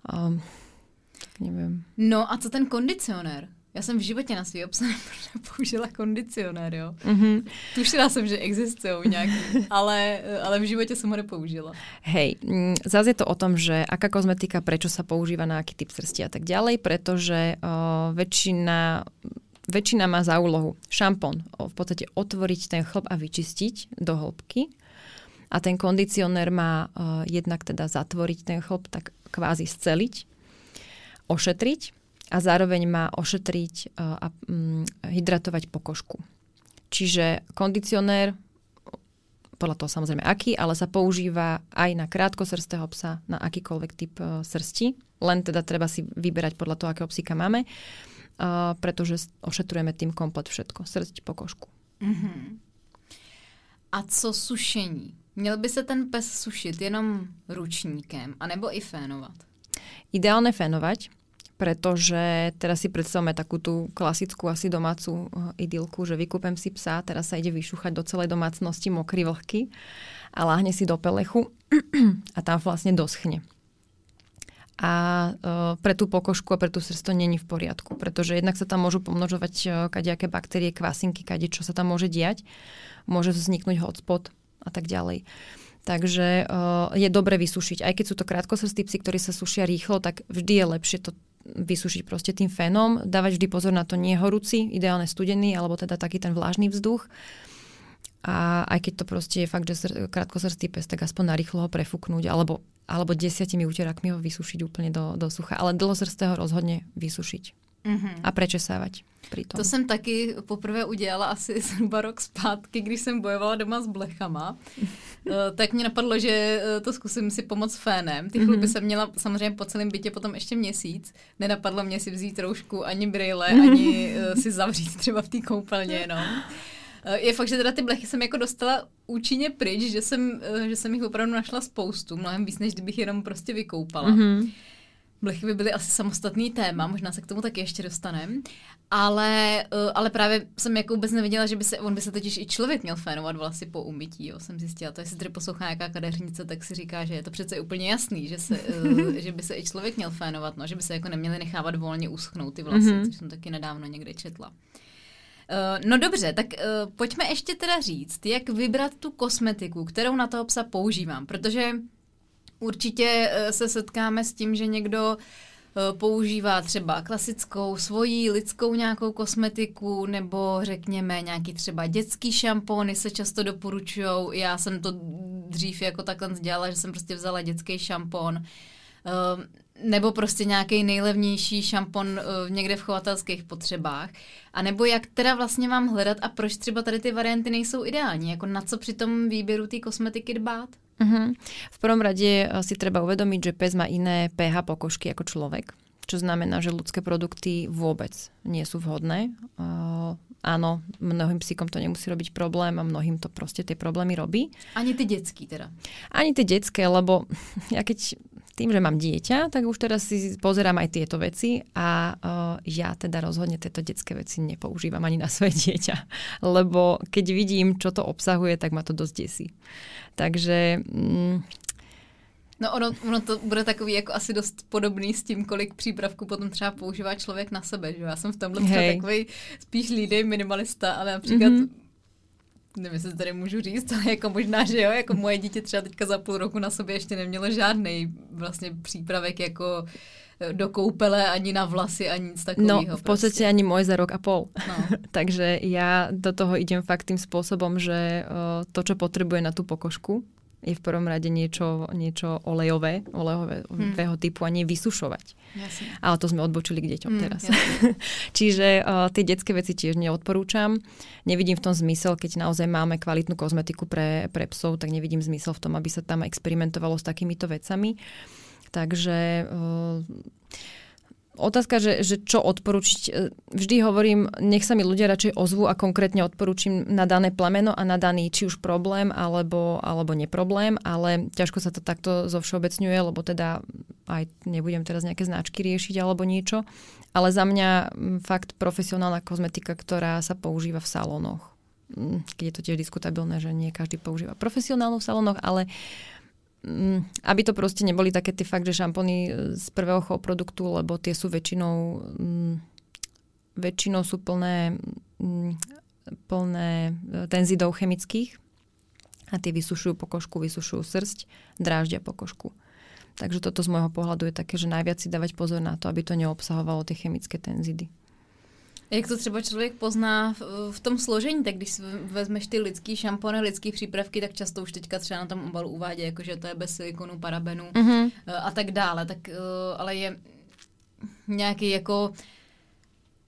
Um, neviem. No a co ten kondicionér? Já jsem v životě na svý obsah použila kondicionér, jo. Mm-hmm. Tušila jsem, že existují nějaký, ale, ale v životě jsem ho nepoužila. Hej, mm, zase je to o tom, že aká kozmetika, prečo sa používa na aký typ srsti a tak ďalej, pretože o, väčšina väčšina má za úlohu šampón v podstate otvoriť ten chlop a vyčistiť do hĺbky. A ten kondicionér má uh, jednak teda zatvoriť ten chlop, tak kvázi sceliť, ošetriť a zároveň má ošetriť e, a mm, hydratovať pokožku. Čiže kondicionér, podľa toho samozrejme aký, ale sa používa aj na krátkosrstého psa, na akýkoľvek typ e, srsti. Len teda treba si vyberať podľa toho, akého psíka máme, e, pretože ošetrujeme tým komplet všetko. Srst, pokožku. Mm-hmm. A co sušení? Měl by se ten pes sušit jenom ručníkem, anebo i fénovat? Ideálne fénovať, pretože teraz si predstavme takú tú klasickú asi domácu eh, idylku, že vykúpem si psa, teraz sa ide vyšúchať do celej domácnosti mokrý vlhky a láhne si do pelechu a tam vlastne doschne. A e, pre tú pokožku a pre tú srst to není v poriadku, pretože jednak sa tam môžu pomnožovať e, kadejaké baktérie, kvasinky, kade čo sa tam môže diať. Môže vzniknúť hotspot a tak ďalej. Takže uh, je dobre vysušiť. Aj keď sú to krátkosrstí psy, ktorí sa sušia rýchlo, tak vždy je lepšie to vysušiť proste tým fénom, dávať vždy pozor na to nie horúci, ideálne studený, alebo teda taký ten vlážny vzduch. A aj keď to proste je fakt, že krátkosrstý pes, tak aspoň narýchlo ho prefúknúť, alebo, alebo desiatimi úterakmi ho vysušiť úplne do, do sucha. Ale dlhosrstého rozhodne vysušiť. Mm-hmm. a prečesávať. Pritom. To jsem taky poprvé udělala asi zhruba rok zpátky, když jsem bojovala doma s blechama. Eh, tak mě napadlo, že eh, to zkusím si pomoct fénem. Ty chlupy mm-hmm. jsem měla samozřejmě po celém bytě potom ještě měsíc. Nenapadlo mě si vzít roušku ani brýle, ani eh, si zavřít třeba v té koupelně jenom. Je fakt, že teda ty blechy jsem jako dostala účinně pryč, že jsem, že jsem jich opravdu našla spoustu, mnohem víc, než kdybych jenom prostě vykoupala. Mm-hmm. Blechy by byly asi samostatný téma, možná se k tomu taky ještě dostaneme. Ale, eh, ale právě jsem jako vůbec nevěděla, že by se, on by se totiž i člověk měl fénovat vlasy po umytí, jo, jsem zjistila. To jestli tady poslouchá nějaká kadeřnice, tak si říká, že je to přece úplně jasný, že, se, eh, že by se i člověk měl fénovat, no, že by se jako neměli nechávat volně uschnout ty vlasy, mm-hmm. což jsem taky nedávno někde četla. Uh, no dobře, tak uh, pojďme ještě teda říct, jak vybrat tu kosmetiku, kterou na toho psa používám, protože určitě uh, se setkáme s tím, že někdo Eh, používá třeba klasickou svoji lidskou nějakou kosmetiku nebo řekněme nějaký třeba dětský šampony se často doporučují. Já jsem to dřív jako takhle dělala, že jsem prostě vzala dětský šampon eh, nebo prostě nějaký nejlevnější šampon uh, někde v chovatelských potřebách. A nebo jak teda vlastně mám hledat a proč třeba tady ty varianty nejsou ideální? Jako na co při tom výběru té kosmetiky dbát? Uh-huh. V prvom rade eh, si treba uvedomiť, že pes má iné pH pokožky ako človek, čo znamená, že ľudské produkty vôbec nie sú vhodné. Uh, áno, mnohým psíkom to nemusí robiť problém a mnohým to proste tie problémy robí. Ani ty detský teda? Ani ty detské, lebo ja keď tým, že mám dieťa, tak už teraz si pozerám aj tieto veci a uh, ja teda rozhodne tieto detské veci nepoužívam ani na svoje dieťa, lebo keď vidím, čo to obsahuje, tak ma to dosť desí. Takže... Mm, No ono, ono to bude takový jako asi dost podobný s tím, kolik přípravků potom třeba používá člověk na sebe. Že? Já jsem v tomhle takový spíš lídej minimalista, ale například mm-hmm nevím, jestli tady můžu říct, ale jako možná, že jo, jako moje dítě třeba teďka za půl roku na sobě ještě nemělo žádný vlastně přípravek jako eh, do koupele, ani na vlasy, ani nic takového. No, v podstate prostě. ani môj za rok a pol. No. Takže ja do toho idem fakt tým spôsobom, že uh, to, čo potrebuje na tú pokožku, je v prvom rade niečo, niečo olejové, olejového hmm. typu a nie vysušovať. Jasne. Ale to sme odbočili k deťom hmm, teraz. Čiže uh, tie detské veci tiež neodporúčam. Nevidím v tom zmysel, keď naozaj máme kvalitnú kozmetiku pre, pre psov, tak nevidím zmysel v tom, aby sa tam experimentovalo s takýmito vecami. Takže uh, Otázka, že, že čo odporučiť. E, vždy hovorím, nech sa mi ľudia radšej ozvú a konkrétne odporúčim na dané plemeno a na daný či už problém alebo, alebo neproblém, ale ťažko sa to takto zovšeobecňuje, lebo teda aj nebudem teraz nejaké značky riešiť alebo niečo. Ale za mňa fakt profesionálna kozmetika, ktorá sa používa v salónoch. Keď je to tiež diskutabilné, že nie každý používa profesionálnu v salónoch, ale uh, Mm, aby to proste neboli také tie fakt, že šampóny e, z prvého chov produktu, lebo tie sú väčšinou mm, väčšinou sú plné mm, plné e, tenzidov chemických a tie vysušujú pokožku, vysušujú srst, dráždia pokožku. Takže toto z môjho pohľadu je také, že najviac si dávať pozor na to, aby to neobsahovalo tie chemické tenzidy. Jak to třeba člověk pozná v, v tom složení, tak když vezmeš ty lidský šampony, lidský přípravky, tak často už teďka třeba na tom obalu uvádí, jako že to je bez silikonu, parabenu mm-hmm. a tak dále. Tak, eh, ale je nějaký jako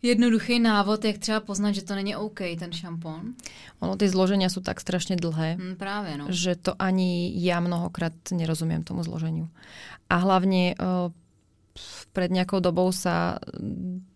jednoduchý návod, jak třeba poznat, že to není OK, ten šampón? Ono, ty zloženia sú tak strašne dlhé, mm, práve, no. že to ani ja mnohokrát nerozumiem tomu zloženiu. A hlavne uh, pred nejakou dobou sa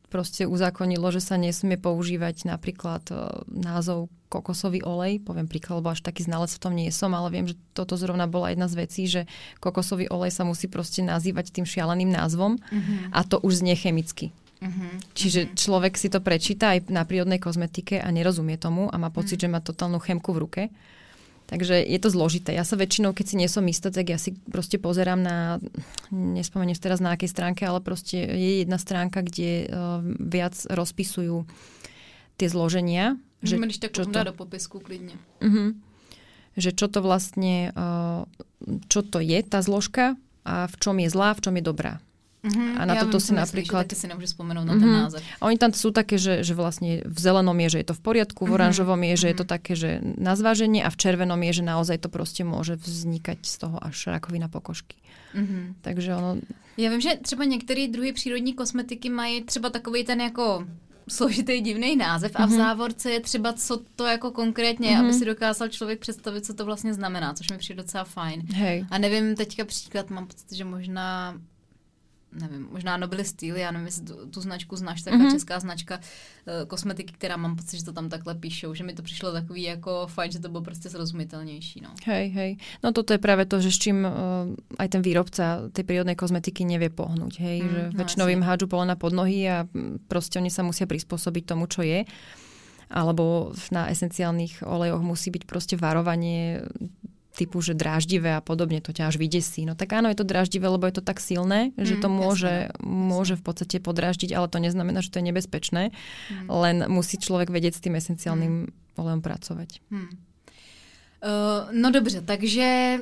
proste uzákonilo, že sa nesmie používať napríklad e, názov kokosový olej. Poviem príklad, lebo až taký znalec v tom nie som, ale viem, že toto zrovna bola jedna z vecí, že kokosový olej sa musí proste nazývať tým šialeným názvom uh-huh. a to už znie chemicky. Uh-huh. Čiže uh-huh. človek si to prečíta aj na prírodnej kozmetike a nerozumie tomu a má pocit, uh-huh. že má totálnu chemku v ruke. Takže je to zložité. Ja sa väčšinou, keď si nie som istá, tak ja si proste pozerám na, nespomeniem si teraz na akej stránke, ale proste je jedna stránka, kde uh, viac rozpisujú tie zloženia. Že, když tak čo to... do popisku klidne. Uh-huh. Že čo to vlastne, uh, čo to je tá zložka a v čom je zlá, v čom je dobrá. Mm-hmm, a na ja toto si napríklad... Že si nemôžu spomenúť na ten mm-hmm. název. A oni tam sú také, že, že vlastne v zelenom je, že je to v poriadku, v oranžovom je, že je to také, že na zváženie a v červenom je, že naozaj to proste môže vznikať z toho až rakovina pokožky. Mm-hmm. Takže ono... Já vím, že třeba některé druhy přírodní kosmetiky mají třeba takový ten jako složitý divný název a v mm-hmm. závorce je třeba, co to jako konkrétně, mm-hmm. aby si dokázal člověk představit, co to vlastně znamená, což mi přijde docela fajn. Hej. A nevím, teďka příklad, mám pocit, že možná nevím, možná Nobile Steel, já nevím, jestli tu, tu značku znáš, taková mm-hmm. česká značka uh, kosmetiky, která mám pocit, že to tam takhle píšou, že mi to přišlo takový jako fajn, že to bylo prostě zrozumitelnější. No. Hej, hej. No toto je práve to, že s čím uh, aj ten výrobca tej prírodnej kozmetiky nevie pohnúť, hej, mm, že no, väčšinou im hádžu polena pod nohy a proste oni sa musia prispôsobiť tomu, čo je alebo na esenciálnych olejoch musí byť proste varovanie typu, že dráždivé a podobne, to ťa až vydesí. No tak áno, je to dráždivé, lebo je to tak silné, že mm, to môže, jasne, môže v podstate podráždiť, ale to neznamená, že to je nebezpečné. Mm. Len musí človek vedieť s tým esenciálnym mm. olejom pracovať. Mm. Uh, no dobře, takže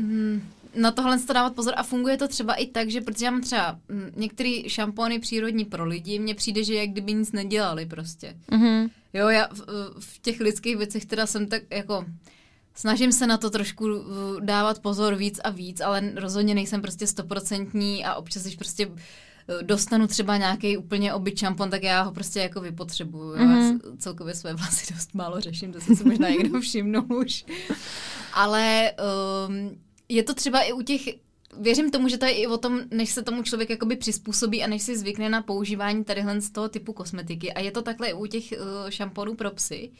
mm, na tohle to dávat pozor a funguje to třeba i tak, že protože já mám třeba mm, některé šampóny přírodní pro lidi, mně přijde, že jak kdyby nic nedělali prostě. Mm-hmm. Jo, já v, v těch lidských věcech teda jsem tak jako snažím se na to trošku uh, dávat pozor víc a víc, ale rozhodně nejsem prostě stoprocentní a občas, když prostě uh, dostanu třeba nějaký úplně obyč šampon, tak já ho prostě jako vypotřebuju. Mm-hmm. Já celkově své vlasy dost málo řeším, to si možná někdo všimnul už. Ale um, je to třeba i u těch věřím tomu, že to je i o tom, než se tomu člověk jakoby přizpůsobí a než si zvykne na používání tadyhle z toho typu kosmetiky. A je to takhle i u těch uh, šamponů pro psy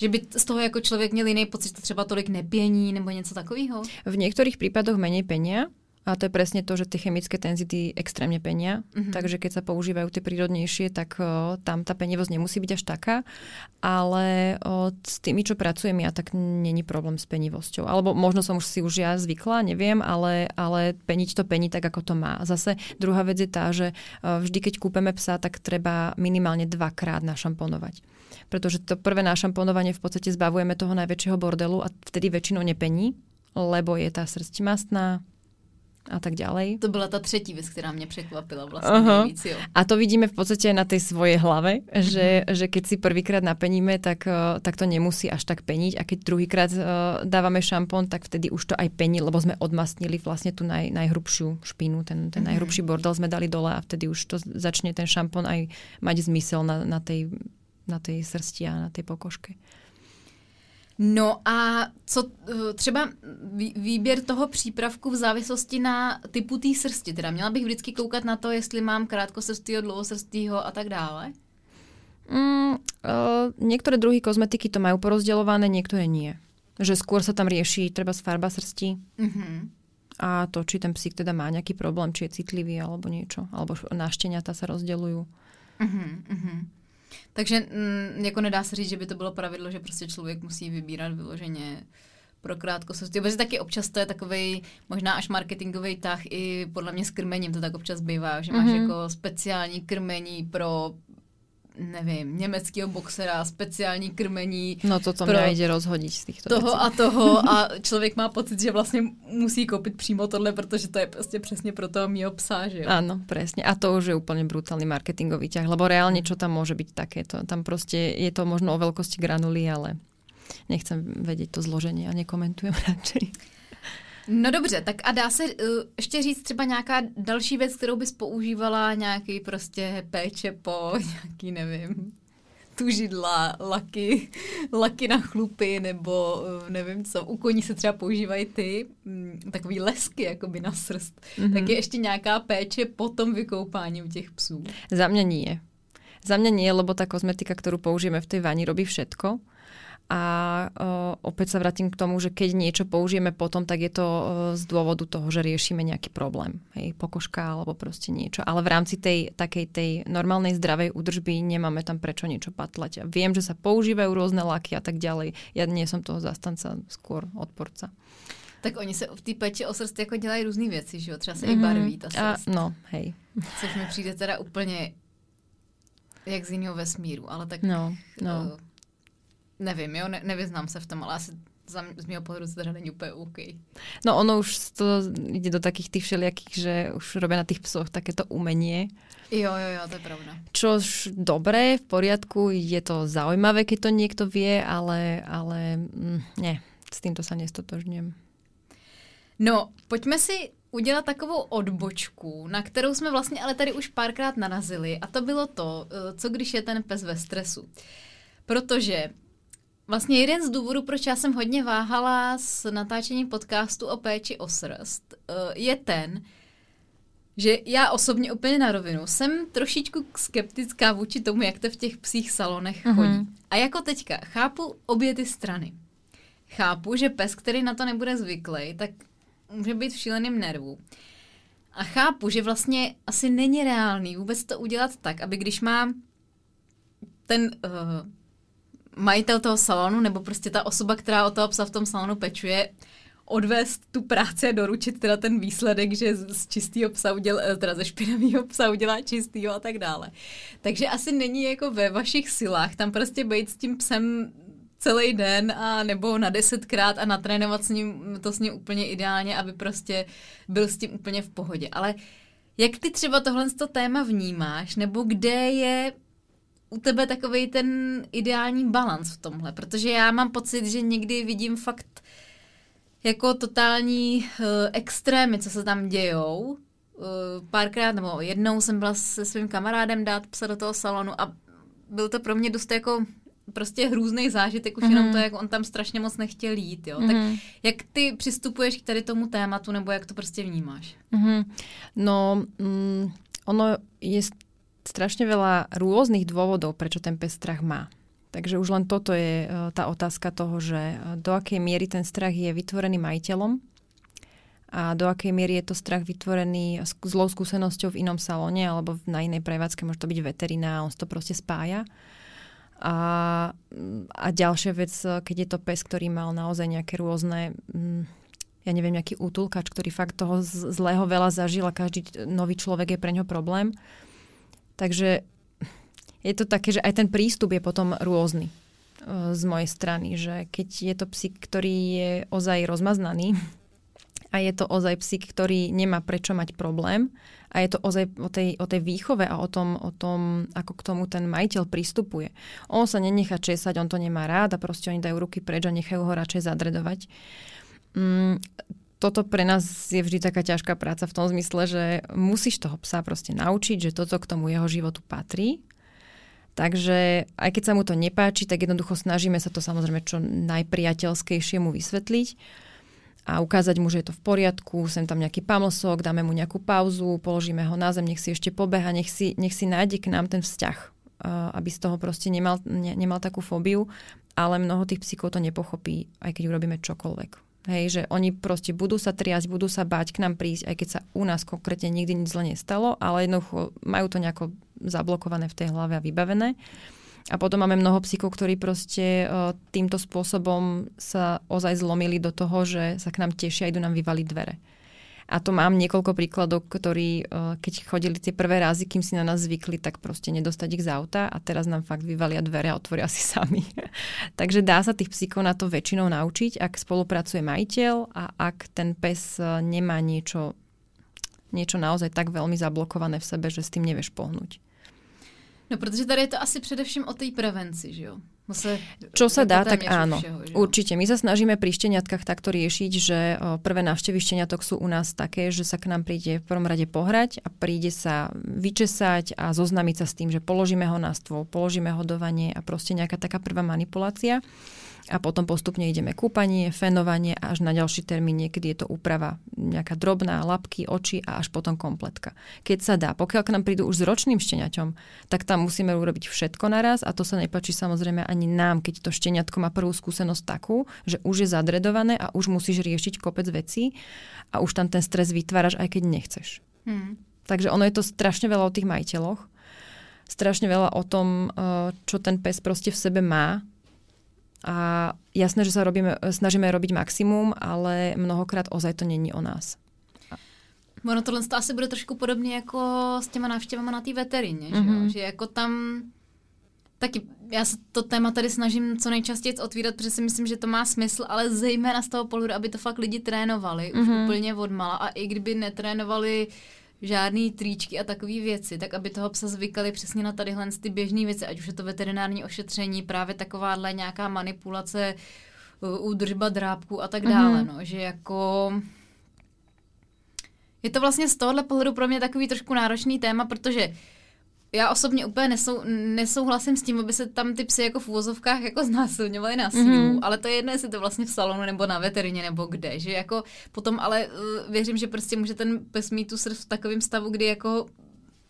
že by z toho jako člověk měl jiný pocit, že třeba tolik nepění nebo něco takového? V některých případech méně penia, a to je presne to, že tie chemické tenzity extrémne penia. Mm-hmm. Takže keď sa používajú tie prírodnejšie, tak o, tam tá penivosť nemusí byť až taká. Ale o, s tými, čo pracujem ja, tak není problém s penivosťou. Alebo možno som už si už ja zvykla, neviem, ale, ale peniť to pení tak, ako to má. Zase druhá vec je tá, že o, vždy, keď kúpeme psa, tak treba minimálne dvakrát našamponovať pretože to prvé našamponovanie v podstate zbavujeme toho najväčšieho bordelu a vtedy väčšinou nepení, lebo je tá srst mastná, a tak ďalej. To byla ta třetí věc, která mě překvapila vlastně uh-huh. nejvíc. Jo. A to vidíme v podstate aj na tej svojej hlave, že, uh-huh. že keď si prvýkrát napeníme, tak, uh, tak to nemusí až tak peniť a keď druhýkrát uh, dávame šampón, tak vtedy už to aj pení, lebo sme odmastnili vlastne tú naj, najhrubšiu špínu, ten, ten uh-huh. najhrubší bordel sme dali dole a vtedy už to začne ten šampón aj mať zmysel na, na tej na tej srsti a na tej pokožke. No a co eh, třeba výběr toho přípravku v závislosti na typu té srsti? Teda měla bych vždycky koukat na to, jestli mám krátkosrstýho, dlouhosrstýho a tak dále? Mm, uh, niektoré druhy kozmetiky to majú porozdeľované, niektoré nie. Že skôr sa tam rieši treba z farba srsti. Mm-hmm. A to, či ten psík teda má nejaký problém, či je citlivý alebo niečo. Alebo nášteniata sa rozdeľujú. Mm-hmm. Takže mm, jako nedá se říct, že by to bylo pravidlo, že prostě člověk musí vybírat vyloženě pro krátkost. Protože taky občas to je takový možná až marketingový tah i podle mě s krmením to tak občas bývá, že máš mm-hmm. jako speciální krmení pro nevím, německého boxera, speciální krmení. No to, co mě jde rozhodit z těchto Toho věcí. a toho a člověk má pocit, že vlastně musí koupit přímo tohle, protože to je prostě přesně pro toho mýho psa, že jo? Áno, presne. A to už je úplne brutálny marketingový ťah, lebo reálne čo tam môže byť takéto. Tam proste je to možno o veľkosti granuly, ale nechcem vedieť to zloženie a nekomentujem radšej. No dobře, tak a dá se uh, ještě říct třeba nějaká další věc, kterou bys používala, nějaký prostě péče po nějaký, nevím, tužidla, laky, laky na chlupy, nebo uh, nevím co, u koní se třeba používají ty mm, takový lesky jakoby na srst. Mm-hmm. Tak je ještě nějaká péče po tom vykoupání u těch psů? Za mňa nie. Za mňa nie, lebo tá kozmetika, ktorú použijeme v tej vani, robí všetko. A uh, opäť sa vrátim k tomu, že keď niečo použijeme potom, tak je to uh, z dôvodu toho, že riešime nejaký problém. Hej, pokožka alebo proste niečo. Ale v rámci tej takej tej normálnej zdravej údržby nemáme tam prečo niečo patlať. Viem, že sa používajú rôzne laky a tak ďalej. Ja nie som toho zastanca, skôr odporca. Tak oni se v té peči o srst jako dělají různé věci, že jo? Třeba se mm-hmm. i barví ta srst. A, no, hej. Což mi přijde teda úplně jak z jiného vesmíru, ale tak... No, no. Uh, nevím, jo, ne, nevyznám se v tom, ale asi za, z mého pohledu to teda není úplně OK. No ono už to ide do takých tých všelijakých, že už robia na tých psoch takéto umenie. Jo, jo, jo, to je pravda. Čož dobré, v poriadku, je to zaujímavé, keď to niekto vie, ale, ale mm, nie, s týmto sa nestotožňujem. No, pojďme si udělat takovou odbočku, na kterou jsme vlastně ale tady už párkrát narazili a to bylo to, eh, co když je ten pes ve stresu. Protože Vlastně jeden z důvodů, proč já jsem hodně váhala s natáčením podcastu o péči o srst, eh, je ten, že já osobně úplně na rovinu jsem trošičku skeptická vůči tomu, jak to v těch psích salonech mm-hmm. chodí. A jako teďka chápu obě ty strany. Chápu, že pes, který na to nebude zvyklý, tak může být v šíleném nervu. A chápu, že vlastně asi není reálný vůbec to udělat tak, aby když má ten uh, majitel toho salonu nebo prostě ta osoba, která o toho psa v tom salonu pečuje, odvést tu práci a doručit teda ten výsledek, že z čistého psa udělá, eh, teda ze špinavého psa udělá čistýho a tak dále. Takže asi není jako ve vašich silách tam prostě být s tím psem celý den a nebo na desetkrát a natrénovat s ním, to s ním úplně ideálně, aby prostě byl s tím úplně v pohodě. Ale jak ty třeba tohle to téma vnímáš, nebo kde je u tebe takový ten ideální balans v tomhle? Protože já mám pocit, že někdy vidím fakt jako totální uh, extrémy, co se tam dějou. Uh, párkrát, nebo jednou jsem byla se svým kamarádem dát psa do toho salonu a byl to pro mě dost jako prostě hrůzný zážitek, už mm-hmm. jenom to, jak on tam strašně moc nechtěl jít, jo. Mm-hmm. Tak mhm. jak ty přistupuješ k tady tomu tématu, nebo jak to prostě vnímáš? Mm-hmm. No, mm, ono je strašne veľa rôznych dôvodov, prečo ten pes strach má. Takže už len toto je e, tá otázka toho, že e, do akej miery ten strach je vytvorený majiteľom a do akej miery je to strach vytvorený zlou skúsenosťou v inom salóne alebo na inej prevádzke, môže to byť veterina, on to proste spája. A, a ďalšia vec, e, keď je to pes, ktorý mal naozaj nejaké rôzne, mm, ja neviem, nejaký útulkač, ktorý fakt toho zlého veľa zažil a každý nový človek je pre ňo problém, Takže je to také, že aj ten prístup je potom rôzny e, z mojej strany, že keď je to psík, ktorý je ozaj rozmaznaný a je to ozaj psík, ktorý nemá prečo mať problém a je to ozaj o tej, o tej výchove a o tom, o tom, ako k tomu ten majiteľ pristupuje. On sa nenechá česať, on to nemá rád a proste oni dajú ruky preč a nechajú ho radšej zadredovať. Mm, toto pre nás je vždy taká ťažká práca v tom zmysle, že musíš toho psa proste naučiť, že toto k tomu jeho životu patrí. Takže aj keď sa mu to nepáči, tak jednoducho snažíme sa to samozrejme čo najpriateľskejšie mu vysvetliť a ukázať mu, že je to v poriadku, sem tam nejaký pamlsok, dáme mu nejakú pauzu, položíme ho na zem, nech si ešte pobeha, nech si, nech si nájde k nám ten vzťah, aby z toho proste nemal, ne, nemal takú fóbiu, ale mnoho tých psíkov to nepochopí, aj keď urobíme čokoľvek. Hej, že oni proste budú sa triasť, budú sa báť k nám prísť, aj keď sa u nás konkrétne nikdy nič zle nestalo, ale jednoducho majú to nejako zablokované v tej hlave a vybavené. A potom máme mnoho psíkov, ktorí proste uh, týmto spôsobom sa ozaj zlomili do toho, že sa k nám tešia a idú nám vyvaliť dvere. A to mám niekoľko príkladov, ktorí, eh, keď chodili tie prvé razy, kým si na nás zvykli, tak proste nedostať ich z auta a teraz nám fakt vyvalia dvere a otvoria si sami. Takže dá sa tých psíkov na to väčšinou naučiť, ak spolupracuje majiteľ a ak ten pes eh, nemá niečo, niečo naozaj tak veľmi zablokované v sebe, že s tým nevieš pohnúť. No, protože tady je to asi především o té prevenci, že jo? Se, Čo sa dá, tak áno. Všeho, Určite. My sa snažíme pri šteniatkách takto riešiť, že prvé návštevy šteniatok sú u nás také, že sa k nám príde v prvom rade pohrať a príde sa vyčesať a zoznamiť sa s tým, že položíme ho na stôl, položíme ho do vanie a proste nejaká taká prvá manipulácia a potom postupne ideme kúpanie, fenovanie a až na ďalší termín niekedy je to úprava nejaká drobná, lapky, oči a až potom kompletka. Keď sa dá, pokiaľ k nám prídu už s ročným šteniaťom, tak tam musíme urobiť všetko naraz a to sa nepačí samozrejme ani nám, keď to šteniatko má prvú skúsenosť takú, že už je zadredované a už musíš riešiť kopec vecí a už tam ten stres vytváraš, aj keď nechceš. Hmm. Takže ono je to strašne veľa o tých majiteľoch, strašne veľa o tom, eh, čo ten pes proste v sebe má a jasné, že sa robíme, snažíme robiť maximum, ale mnohokrát ozaj to není o nás. Ono tohle to asi bude trošku podobně jako s těma návštěvama na té veterině, mm-hmm. že, jo? Mhm. že jako tam Taky já se to téma tady snažím co nejčastěji otvírat, protože si myslím, že to má smysl, ale zejména z toho pohledu, aby to fakt lidi trénovali mm-hmm. už mhm. úplně odmala a i kdyby netrénovali žádný tríčky a takové věci, tak aby toho psa zvykali přesně na tadyhle ty běžné věci, ať už je to veterinární ošetření, právě takováhle nějaká manipulace, údržba drábku a tak dále, mm-hmm. no, že jako je to vlastně z tohohle pohledu pro mě takový trošku náročný téma, protože já osobně úplně nesou, nesouhlasím s tím, aby se tam ty psy jako v úvozovkách jako znásilňovaly na sílu, mm-hmm. ale to je jedno, jestli to vlastně v salonu nebo na veterině nebo kde, že jako potom ale uh, věřím, že prostě může ten pes mít tu srst v takovém stavu, kdy jako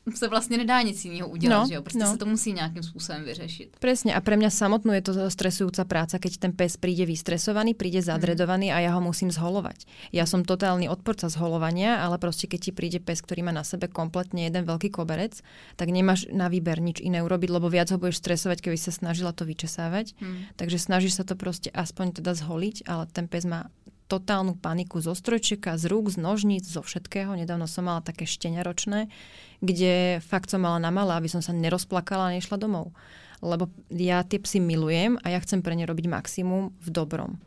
se vlastne nedá nic iného udělat, no, že jo? Proste no. sa to musí nejakým spôsobom vyřešiť. Presne a pre mňa samotnú je to stresujúca práca, keď ten pes príde vystresovaný, príde zadredovaný mm. a ja ho musím zholovať. Ja som totálny odporca zholovania, ale proste keď ti príde pes, ktorý má na sebe kompletne jeden veľký koberec, tak nemáš na výber nič iné urobiť, lebo viac ho budeš stresovať, keby sa snažila to vyčesávať. Mm. Takže snažíš sa to proste aspoň teda zholiť, ale ten pes má totálnu paniku zo strojčeka, z rúk, z nožníc, zo všetkého. Nedávno som mala také štenia ročné, kde fakt som mala na malé, aby som sa nerozplakala a nešla domov. Lebo ja tie psy milujem a ja chcem pre ne robiť maximum v dobrom.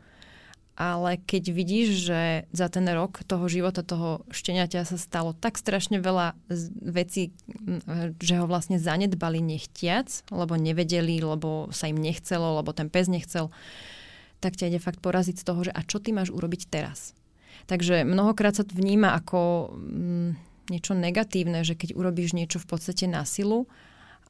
Ale keď vidíš, že za ten rok toho života toho šteniaťa sa stalo tak strašne veľa vecí, že ho vlastne zanedbali nechtiac, lebo nevedeli, lebo sa im nechcelo, lebo ten pes nechcel, tak ťa ide fakt poraziť z toho, že a čo ty máš urobiť teraz. Takže mnohokrát sa vníma ako mm, niečo negatívne, že keď urobíš niečo v podstate na silu,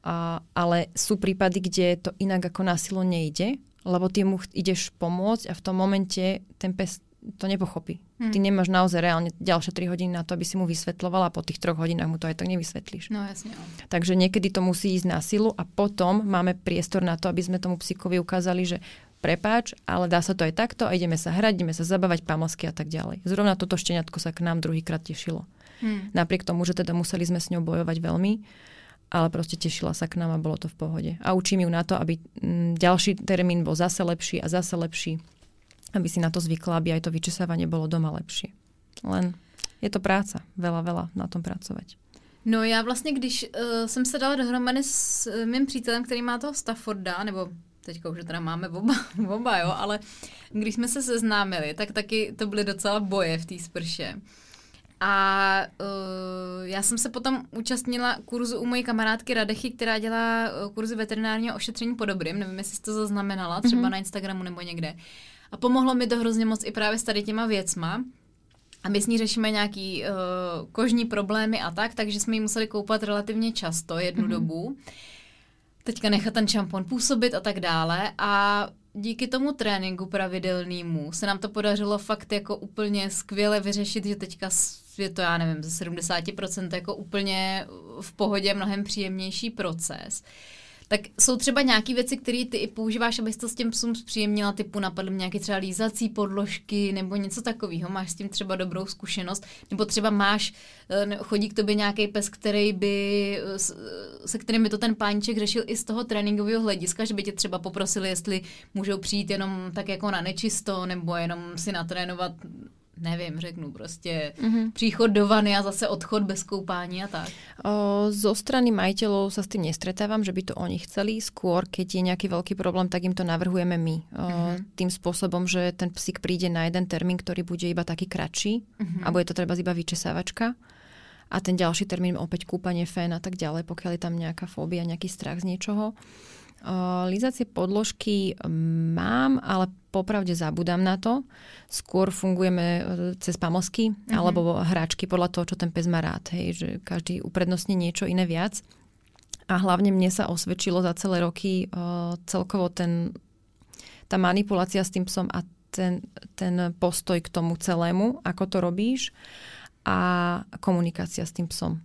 a, ale sú prípady, kde to inak ako na silu nejde, lebo ty mu ideš pomôcť a v tom momente ten pes to nepochopí. Hmm. Ty nemáš naozaj reálne ďalšie 3 hodiny na to, aby si mu vysvetlovala a po tých 3 hodinách mu to aj tak nevysvetlíš. No jasne. Takže niekedy to musí ísť na silu a potom máme priestor na to, aby sme tomu psíkovi ukázali, že prepáč, ale dá sa to aj takto a ideme sa hrať, ideme sa zabávať pamosky a tak ďalej. Zrovna toto šteniatko sa k nám druhýkrát tešilo. Hmm. Napriek tomu, že teda museli sme s ňou bojovať veľmi, ale proste tešila sa k nám a bolo to v pohode. A učím ju na to, aby mm, ďalší termín bol zase lepší a zase lepší, aby si na to zvykla, aby aj to vyčesávanie bolo doma lepšie. Len je to práca, veľa, veľa na tom pracovať. No já vlastně, když uh, jsem se dala dohromady s uh, mým přítelem, který má toho Stafforda, nebo teďka už teda máme oba, oba, jo, ale když jsme se seznámili, tak taky to byly docela boje v té sprše. A uh, já jsem se potom účastnila kurzu u mojí kamarádky Radechy, která dělá uh, kurzy veterinárního ošetření po dobrým. Nevím, jestli jsi to zaznamenala, třeba mm-hmm. na Instagramu nebo někde. A pomohlo mi to hrozně moc i právě s tady těma věcma. A my s ní řešíme nějaký uh, kožní problémy a tak, takže jsme ji museli koupat relativně často, jednu mm-hmm. dobu teďka nechat ten šampon působit a tak dále a díky tomu tréninku pravidelnému se nám to podařilo fakt jako úplně skvěle vyřešit, že teďka je to, já nevím, ze 70% jako úplně v pohodě mnohem příjemnější proces. Tak jsou třeba nějaké věci, které ty i používáš, abys to s těm psům zpříjemnila, typu napadly nějaké třeba lízací podložky nebo něco takového. Máš s tím třeba dobrou zkušenost, nebo třeba máš, eh, chodí k tobě nějaký pes, který by, eh, se kterým by to ten páníček řešil i z toho tréninkového hlediska, že by tě třeba poprosili, jestli můžou přijít jenom tak jako na nečisto, nebo jenom si natrénovat nevím, řeknu prostě mm-hmm. příchod do vany a zase odchod bez koupání a tak. O, zo strany majiteľov sa s tým nestretávam, že by to oni chceli. Skôr, keď je nejaký veľký problém, tak im to navrhujeme my. O, mm-hmm. Tým spôsobom, že ten psík príde na jeden termín, ktorý bude iba taký kratší mm-hmm. a bude to treba iba vyčesávačka. A ten ďalší termín opäť kúpanie fén a tak ďalej, pokiaľ je tam nejaká fóbia, nejaký strach z niečoho. Lizacie podložky mám, ale popravde zabudám na to. Skôr fungujeme e, cez pamosky mm-hmm. alebo hráčky podľa toho, čo ten pes má rád. Hej, že každý uprednostní niečo iné viac. A hlavne mne sa osvedčilo za celé roky uh, celkovo ten, tá manipulácia s tým psom a ten, ten postoj k tomu celému, ako to robíš a komunikácia s tým psom.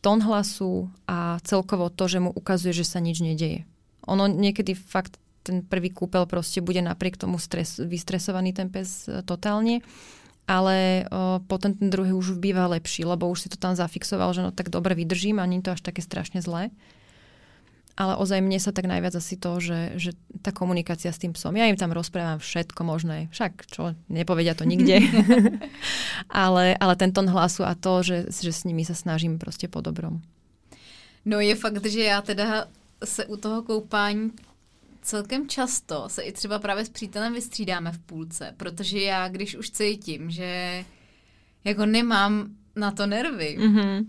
Tón hlasu a celkovo to, že mu ukazuje, že sa nič nedeje. Ono niekedy fakt ten prvý kúpel proste bude napriek tomu stres, vystresovaný ten pes e, totálne, ale o, potom ten druhý už býva lepší, lebo už si to tam zafixoval, že no tak dobre vydržím a nie je to až také strašne zlé. Ale ozaj mne sa tak najviac asi to, že, že tá komunikácia s tým psom. Ja im tam rozprávam všetko možné. Však čo, nepovedia to nikde. ale, ale ten tón hlasu a to, že, že s nimi sa snažím proste po dobrom. No je fakt, že já teda se u toho koupání celkem často se i třeba právě s přítelem vystřídáme v půlce, protože já, když už cítím, že jako nemám na to nervy, mm-hmm.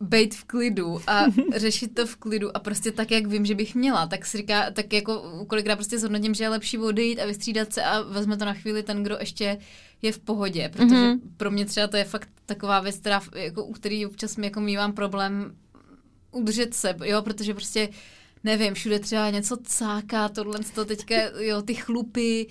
být v klidu a řešit to v klidu a prostě tak, jak vím, že bych měla, tak si říká, tak jako kolikrát prostě zhodnotím, že je lepší odejít a vystřídat se a vezme to na chvíli ten, kdo ještě je v pohodě, protože mm-hmm. pro mě třeba to je fakt taková věc, která, jako, u který občas mi jako mývám problém udržet se, jo, protože prostě nevím, všude třeba něco cáká, tohle to teďka, jo, ty chlupy,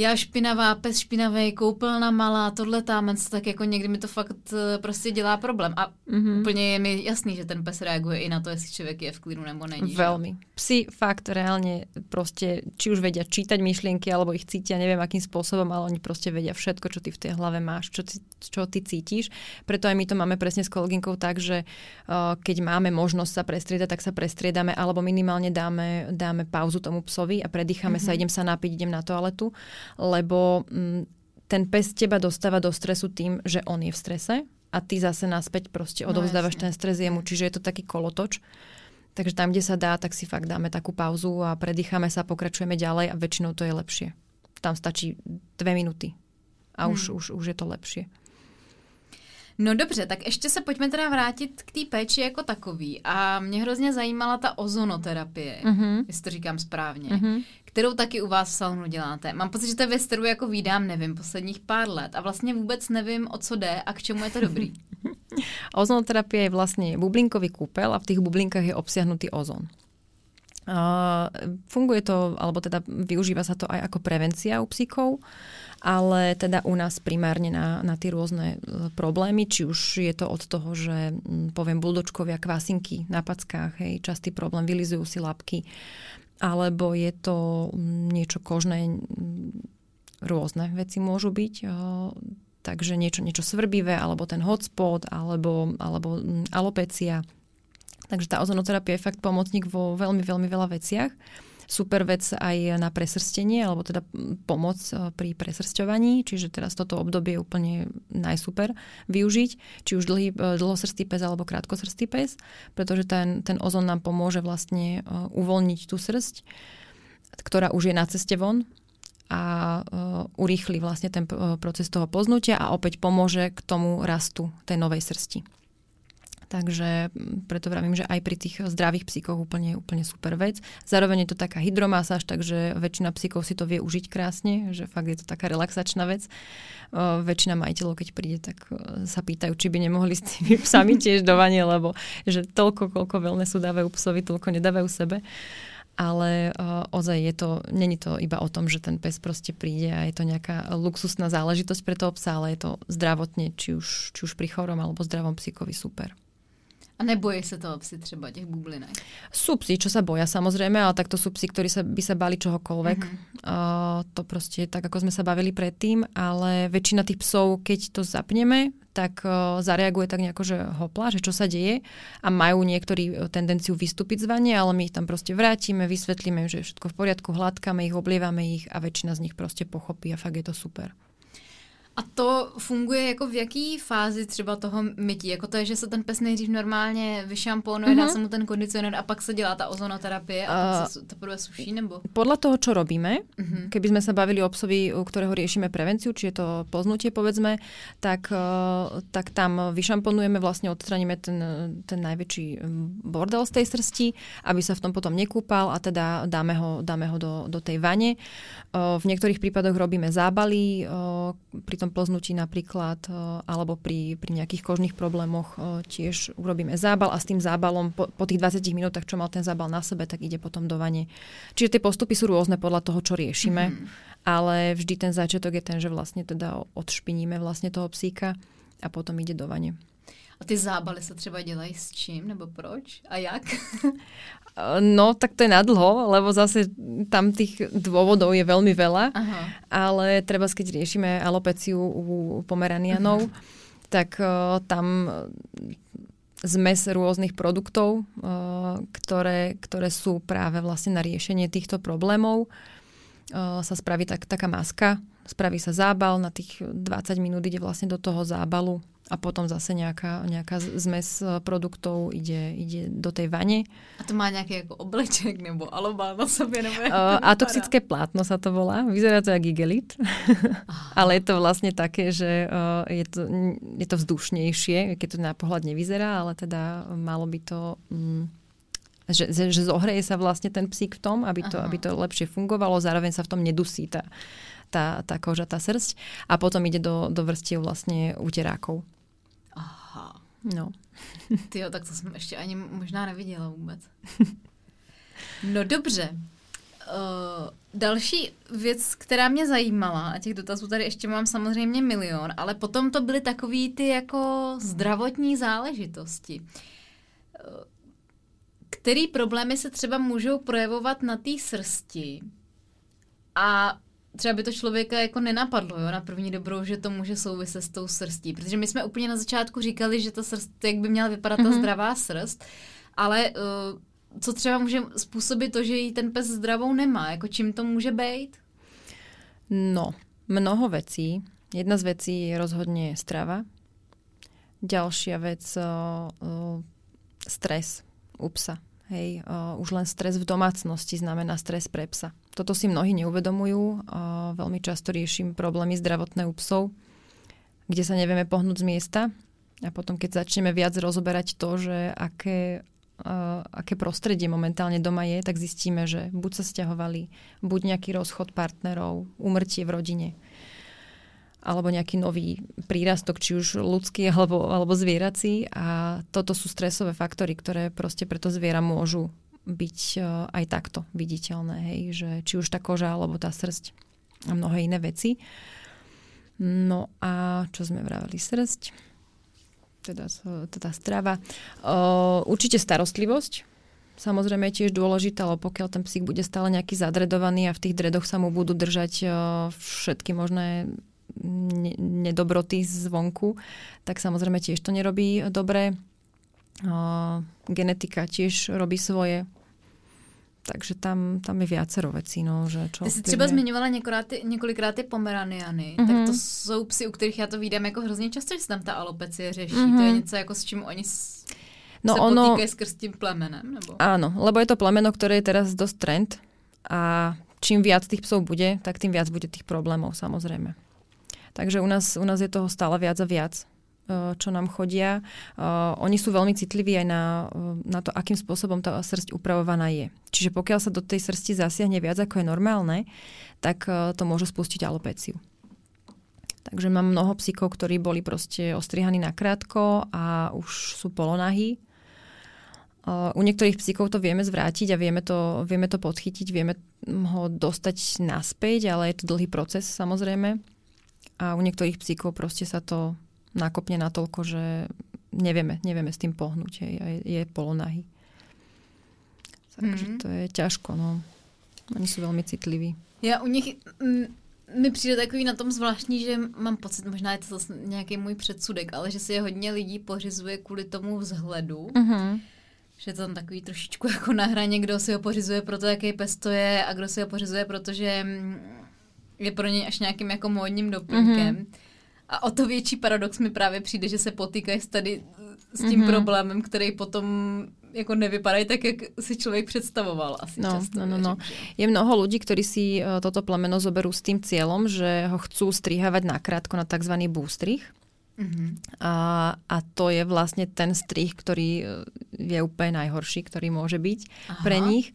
já špinavá, pes špinavý, koupelna malá, tohle tam, tak jako někdy mi to fakt eh, prostě dělá problém. A mm-hmm. úplně je mi jasný, že ten pes reaguje i na to, jestli člověk je v klidu nebo není. Velmi. Psi fakt reálne prostě, či už vedia čítať myšlienky, alebo ich cítia, neviem akým spôsobom, ale oni prostě vedia všetko, čo ty v tej hlave máš, čo ty, čo ty cítiš. Preto aj my to máme presne s kolegynkou tak, že uh, keď máme možnosť sa prestriedať, tak sa prestriedame, alebo minimálne dáme, dáme pauzu tomu psovi a predýchame mm-hmm. sa, idem sa napiť, idem na toaletu lebo mm, ten pes teba dostáva do stresu tým, že on je v strese a ty zase naspäť proste no, odovzdávaš no, ten stres jemu, čiže je to taký kolotoč. Takže tam, kde sa dá, tak si fakt dáme takú pauzu a predýchame sa, pokračujeme ďalej a väčšinou to je lepšie. Tam stačí dve minúty a hmm. už, už, už je to lepšie. No dobře, tak ještě se pojďme teda vrátit k té péči jako takový. A mě hrozně zajímala ta ozonoterapie, mm-hmm. jestli to říkám správně, mm-hmm. kterou taky u vás v salonu děláte. Mám pocit, že to je věc, kterou jako výdám, nevím, posledních pár let a vlastně vůbec nevím, o co jde a k čemu je to dobrý. Ozonoterapie je vlastně bublinkový kúpel a v těch bublinkách je obsiahnutý ozon. Uh, funguje to, alebo teda využíva sa to aj ako prevencia u psíkov ale teda u nás primárne na, na tie rôzne e, problémy, či už je to od toho, že poviem buldočkovia kvasinky na packách, hej, častý problém, vylizujú si labky, alebo je to niečo kožné, rôzne veci môžu byť, e, takže niečo, niečo svrbivé, alebo ten hotspot, alebo, alebo alopecia. Takže tá ozonoterapia je fakt pomocník vo veľmi, veľmi veľa veciach super vec aj na presrstenie, alebo teda pomoc e, pri presrsťovaní, čiže teraz toto obdobie je úplne najsuper využiť, či už dlhý, e, dlhosrstý pes alebo krátkosrstý pes, pretože ten, ten ozon nám pomôže vlastne e, uvoľniť tú srst, ktorá už je na ceste von a urýchli vlastne ten proces toho poznutia a opäť pomôže k tomu rastu tej novej srsti. Takže preto vravím, že aj pri tých zdravých psíkoch úplne, úplne super vec. Zároveň je to taká hydromasáž, takže väčšina psíkov si to vie užiť krásne, že fakt je to taká relaxačná vec. O, väčšina majiteľov, keď príde, tak sa pýtajú, či by nemohli s tými psami tiež do vanie, lebo že toľko, koľko sú dávajú psovi, toľko nedávajú sebe ale uh, ozaj je to, není to iba o tom, že ten pes proste príde a je to nejaká luxusná záležitosť pre toho psa, ale je to zdravotne, či už, či už pri chorom alebo zdravom psíkovi super. A nebojí sa toho psi třeba těch bublinek? Sú psi, čo sa boja samozrejme, ale tak to sú psi, ktorí sa, by sa bali čohokoľvek. Uh-huh. Uh, to proste tak, ako sme sa bavili predtým, ale väčšina tých psov, keď to zapneme, tak uh, zareaguje tak nejako, že hopla, že čo sa deje a majú niektorí tendenciu vystúpiť z vanie, ale my ich tam proste vrátime, vysvetlíme, že je všetko v poriadku, hladkáme ich, oblievame ich a väčšina z nich proste pochopí a fakt je to super. A to funguje jako v jaký fázi třeba toho mytí? Jako to je, že se ten pes nejdřív normálně vyšamponuje, mm-hmm. dá mhm. se mu ten kondicionér a pak se dělá ta ozonoterapie a uh, pak se teprve suší, nebo? Podľa toho, čo robíme, mm-hmm. keby sme sa bavili o psovi, u ktorého riešime prevenciu, či je to poznutie, povedzme, tak, uh, tak tam vyšamponujeme, vlastne odstraníme ten, ten najväčší bordel z tej srsti, aby sa v tom potom nekúpal a teda dáme ho, dáme ho do, do tej vane. Uh, v niektorých prípadoch robíme zábaly, uh, pri tom plznutí napríklad, e, alebo pri, pri nejakých kožných problémoch e, tiež urobíme zábal a s tým zábalom po, po tých 20 minútach, čo mal ten zábal na sebe, tak ide potom do vane. Čiže tie postupy sú rôzne podľa toho, čo riešime, mm-hmm. ale vždy ten začiatok je ten, že vlastne teda odšpiníme vlastne toho psíka a potom ide do vane. A ty zábaly se třeba dělají s čím, nebo proč? A jak? No, tak to je na dlho, lebo zase tam tých dôvodov je veľmi veľa, Aha. ale treba, keď riešime alopeciu u pomeranianov, uh-huh. tak uh, tam zmes rôznych produktov, uh, ktoré, ktoré sú práve vlastne na riešenie týchto problémov. Uh, sa spraví tak, taká maska, spraví sa zábal, na tých 20 minút ide vlastne do toho zábalu a potom zase nejaká, nejaká zmes e, produktov ide, ide do tej vane. A to má nejaký ako obleček nebo alobal na sobě? Nebo uh, atoxické plátno sa to volá. Vyzerá to jak igelit. Ale je to vlastne také, že uh, je, to, je to vzdušnejšie, keď to na pohľad nevyzerá, ale teda malo by to... Um, že, že zohreje sa vlastne ten psík v tom, aby to, aby to lepšie fungovalo, zároveň sa v tom nedusí tá, tá, tá koža, tá srst a potom ide do, do vrstiev vlastne uterákov. Aha. No. Ty tak to jsem ještě ani možná neviděla vůbec. No dobře. Uh, další věc, která mě zajímala, a těch dotazů tady ještě mám samozřejmě milion, ale potom to byly takový ty jako zdravotní záležitosti. Uh, který problémy se třeba můžou projevovat na té srsti a třeba by to člověka jako nenapadlo, jo, na první dobrou, že to může souviset s tou srstí. Protože my jsme úplně na začátku říkali, že ta srst, jak by měla vypadat mm-hmm. ta mhm. zdravá srst, ale uh, co třeba může způsobit to, že jí ten pes zdravou nemá? Jako čím to může být? No, mnoho vecí. Jedna z vecí je rozhodne strava. Ďalšia vec, uh, stres u psa. Hej, uh, už len stres v domácnosti znamená stres pre psa. Toto si mnohí neuvedomujú. Uh, veľmi často riešim problémy zdravotné u psov, kde sa nevieme pohnúť z miesta. A potom, keď začneme viac rozoberať to, že aké, uh, aké prostredie momentálne doma je, tak zistíme, že buď sa stiahovali, buď nejaký rozchod partnerov, umrtie v rodine, alebo nejaký nový prírastok, či už ľudský alebo, alebo zvierací. A toto sú stresové faktory, ktoré proste preto zviera môžu byť uh, aj takto viditeľné. Hej? Že či už tá koža alebo tá srst a mnohé iné veci. No a čo sme vraveli? Srst, teda, teda strava. Uh, určite starostlivosť. Samozrejme je tiež dôležité, ale pokiaľ ten psík bude stále nejaký zadredovaný a v tých dredoch sa mu budú držať uh, všetky možné nedobroty zvonku, tak samozrejme tiež to nerobí dobre. Uh, genetika tiež robí svoje. Takže tam, tam je viacero vecí. No, že čo Ty jsi třeba zmiňovala několikrát ty, několikrát ty pomeraniany, mm-hmm. tak to jsou psy, u kterých já to vídám jako hrozně často, že se tam ta alopecie řeší. Mm-hmm. To je něco jako s čím oni no se ono, potýkajú skrz tým plemenem? Nebo? Áno, lebo je to plemeno, ktoré je teraz dosť trend a čím viac tých psov bude, tak tým viac bude tých problémov samozrejme. Takže u nás, u nás je toho stále viac a viac e, čo nám chodia. Uh, oni sú veľmi citliví aj na, na to, akým spôsobom tá srst upravovaná je. Čiže pokiaľ sa do tej srsti zasiahne viac, ako je normálne, tak uh, to môže spustiť alopeciu. Takže mám mnoho psíkov, ktorí boli proste ostrihaní na krátko a už sú polonahí. Uh, u niektorých psíkov to vieme zvrátiť a vieme to, vieme to podchytiť, vieme ho dostať naspäť, ale je to dlhý proces samozrejme a u niektorých psíkov proste sa to nakopne natoľko, že nevieme, nevieme s tým pohnúť. Je, je, je polonahy. Takže mm-hmm. to je ťažko. No. Oni sú veľmi citliví. Já u nich mi přijde takový na tom zvláštní, že mám pocit, možná je to zase nějaký můj předsudek, ale že si je hodně lidí pořizuje kvůli tomu vzhledu. Mm-hmm. Že tam takový trošičku jako na hraně, kdo si ho pořizuje proto, jaký pes to je a kdo si ho pořizuje, protože je pro něj až nějakým jako módním doplňkem. Mm-hmm. A o to větší paradox mi právě přijde, že se potýkají tady s tím mm-hmm. problémem, který potom jako nevypadají tak, jak si člověk představoval asi no, často. No, no, no. Je mnoho ľudí, ktorí si uh, toto plemeno zoberú s tým cieľom, že ho chcú strihávať nakrátko na tzv. bústrih. Mm-hmm. A, a to je vlastne ten strih, ktorý e, je úplne najhorší, ktorý môže byť Aha. pre nich.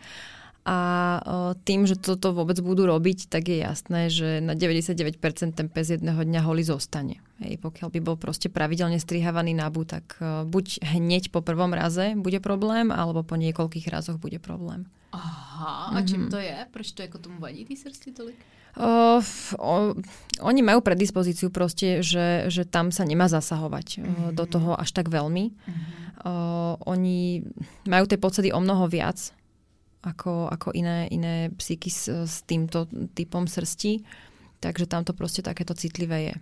A tým, že toto vôbec budú robiť, tak je jasné, že na 99% ten pes jedného dňa holý zostane. Hej, pokiaľ by bol proste pravidelne strihávaný nabu, tak buď hneď po prvom raze bude problém, alebo po niekoľkých razoch bude problém. Aha, a čím mm-hmm. to je? Proč to ako tomu vadí tí srsti tolik? Uh, o, oni majú predispozíciu proste, že, že tam sa nemá zasahovať mm-hmm. do toho až tak veľmi. Mm-hmm. Uh, oni majú tie pocedy o mnoho viac ako, ako iné, iné psíky s, s týmto typom srsti. Takže tam to prostě takéto citlivé je.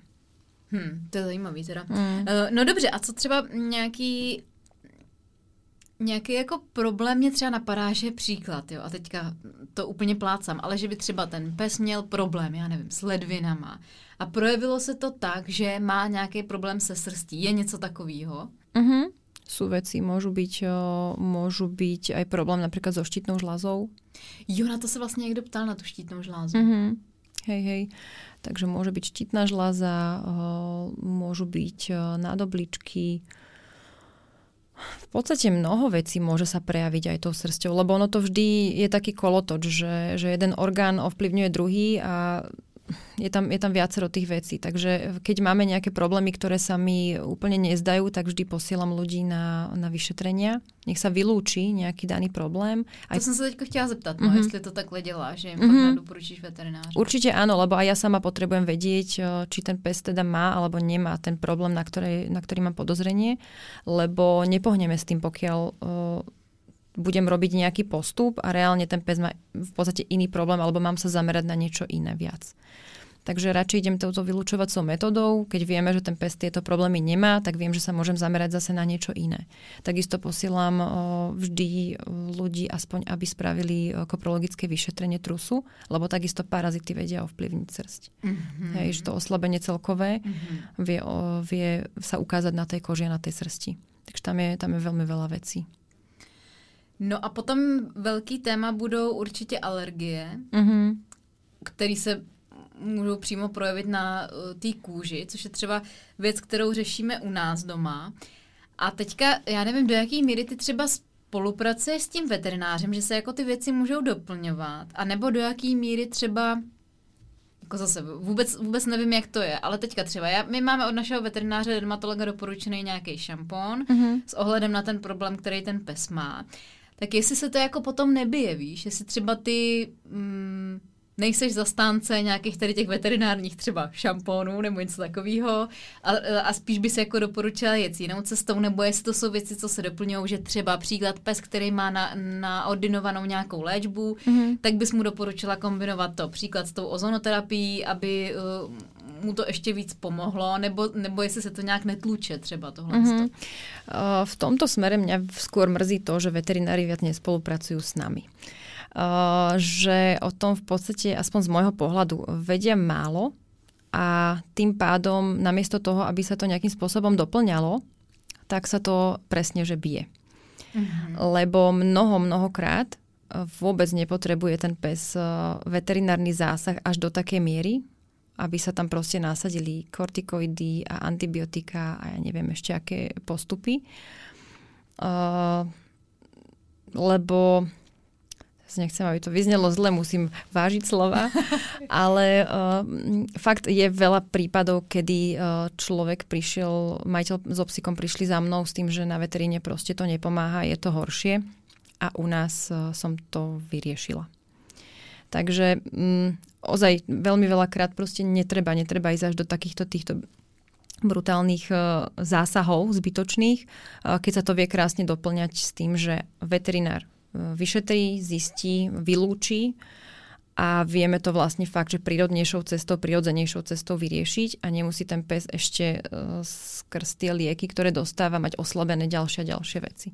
Hmm, to je zajímavý teda. Hmm. Uh, no dobře, a co třeba nějaký nějaký jako problém mě třeba napadá, že je příklad, jo, a teďka to úplně plácám, ale že by třeba ten pes měl problém, já nevím, s ledvinama a projevilo se to tak, že má nějaký problém se srstí. Je něco takového? Uh-huh. Sú veci, môžu byť, môžu byť aj problém napríklad so štítnou žľazou. Jo, na to se vlastně někdo ptal, na tu štítnou žlázu. Uh-huh. Hej, hej. Takže môže byť štítna žľaza, môžu byť nádobličky, v podstate mnoho vecí môže sa prejaviť aj tou srstou, lebo ono to vždy je taký kolotoč, že, že jeden orgán ovplyvňuje druhý a je tam, je tam viacero tých vecí. Takže keď máme nejaké problémy, ktoré sa mi úplne nezdajú, tak vždy posielam ľudí na, na vyšetrenia. Nech sa vylúči nejaký daný problém. Aj... To som sa teďko chtěla zeptat, no, mm-hmm. jestli to takhle dělá, že im mm-hmm. doporučíš veterinář. Určite áno, lebo aj ja sama potrebujem vedieť, či ten pes teda má alebo nemá ten problém, na, ktorej, na ktorý mám podozrenie, lebo nepohneme s tým, pokiaľ budem robiť nejaký postup a reálne ten pes má v podstate iný problém alebo mám sa zamerať na niečo iné viac. Takže radšej idem touto vylúčovacou metodou. Keď vieme, že ten pes tieto problémy nemá, tak viem, že sa môžem zamerať zase na niečo iné. Takisto posielam vždy ľudí, aspoň aby spravili koprologické vyšetrenie trusu, lebo takisto parazity vedia ovplyvniť srst. Mm-hmm. Hej, že to oslabenie celkové mm-hmm. vie, vie sa ukázať na tej koži a na tej srsti. Takže tam je, tam je veľmi veľa vecí. No a potom velký téma budou určitě alergie, mm-hmm. které se můžou přímo projevit na uh, té kůži, což je třeba věc, kterou řešíme u nás doma. A teďka, já nevím, do jaký míry ty třeba spolupracuješ s tím veterinářem, že se jako ty věci můžou doplňovat, a nebo do jaký míry třeba jako zase vůbec, vůbec nevím, jak to je, ale teďka třeba, já, my máme od našeho veterináře dermatologa doporučený nějaký šampon mm-hmm. s ohledem na ten problém, který ten pes má tak jestli se to jako potom nebije, víš, jestli třeba ty mm, nejseš zastánce nějakých tady těch veterinárních třeba šampónů nebo něco takového a, a spíš by se jako doporučila jet jinou cestou, nebo jestli to jsou věci, co se doplňují, že třeba příklad pes, který má na, na ordinovanou nějakou léčbu, mm-hmm. tak bys mu doporučila kombinovat to příklad s tou ozonoterapií, aby uh, mu to ještě víc pomohlo, nebo, nebo jestli se to nějak netluče třeba tohle. Mm-hmm. Uh, v tomto smere mňa skôr mrzí to, že veterinári viac nespolupracujú s nami. Uh, že o tom v podstate, aspoň z môjho pohľadu, vedia málo a tým pádom namiesto toho, aby sa to nejakým spôsobom doplňalo, tak sa to presne, že bije. Mm-hmm. Lebo mnoho, mnohokrát vôbec nepotrebuje ten pes veterinárny zásah až do takej miery, aby sa tam proste nasadili kortikoidy a antibiotika a ja neviem ešte aké postupy. Uh, lebo nechcem, aby to vyznelo zle, musím vážiť slova, ale uh, fakt je veľa prípadov, kedy uh, človek prišiel, majiteľ so psíkom prišli za mnou s tým, že na veteríne proste to nepomáha, je to horšie. A u nás uh, som to vyriešila. Takže um, ozaj veľmi veľakrát proste netreba, netreba ísť až do takýchto týchto brutálnych uh, zásahov zbytočných, keď sa to vie krásne doplňať s tým, že veterinár vyšetrí, zistí, vylúči a vieme to vlastne fakt, že prírodnejšou cestou, prirodzenejšou cestou vyriešiť a nemusí ten pes ešte skrz tie lieky, ktoré dostáva, mať oslabené ďalšie a ďalšie veci.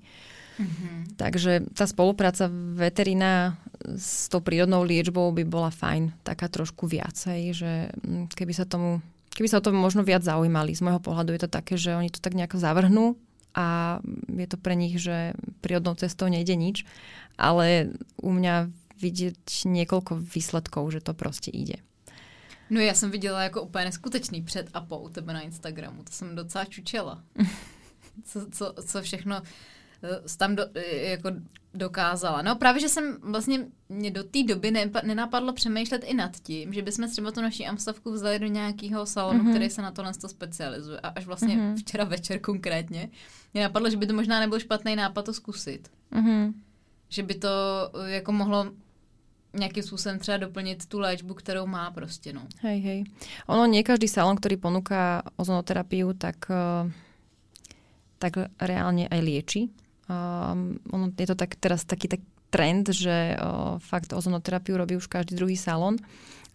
Mm-hmm. Takže tá spolupráca veterina s tou prírodnou liečbou by bola fajn, taká trošku viacej, že mm, keby sa tomu keby sa o tom možno viac zaujímali. Z môjho pohľadu je to také, že oni to tak nejako zavrhnú a je to pre nich, že prírodnou cestou nejde nič, ale u mňa vidieť niekoľko výsledkov, že to proste ide. No já jsem viděla jako úplně neskutečný před a po u tebe na Instagramu. To jsem docela čučela. Co, co, co všechno tam do, jako dokázala. No právě, že jsem vlastně mě do té doby ne, nenapadlo přemýšlet i nad tím, že bychom třeba tu naši amstavku vzali do nějakého salonu, mm-hmm. který se na tohle specializuje. A až vlastně mm-hmm. včera večer konkrétně mě napadlo, že by to možná nebyl špatný nápad to zkusit. Mm-hmm. Že by to jako mohlo nejakým spôsobom třeba doplniť tú léčbu, ktorou má proste. No. Hej, hej. Ono nie každý salon, ktorý ponúka ozonoterapiu, tak, eh, tak reálne aj lieči. Um, ono je to tak, teraz taký tak trend, že uh, fakt ozonoterapiu robí už každý druhý salon,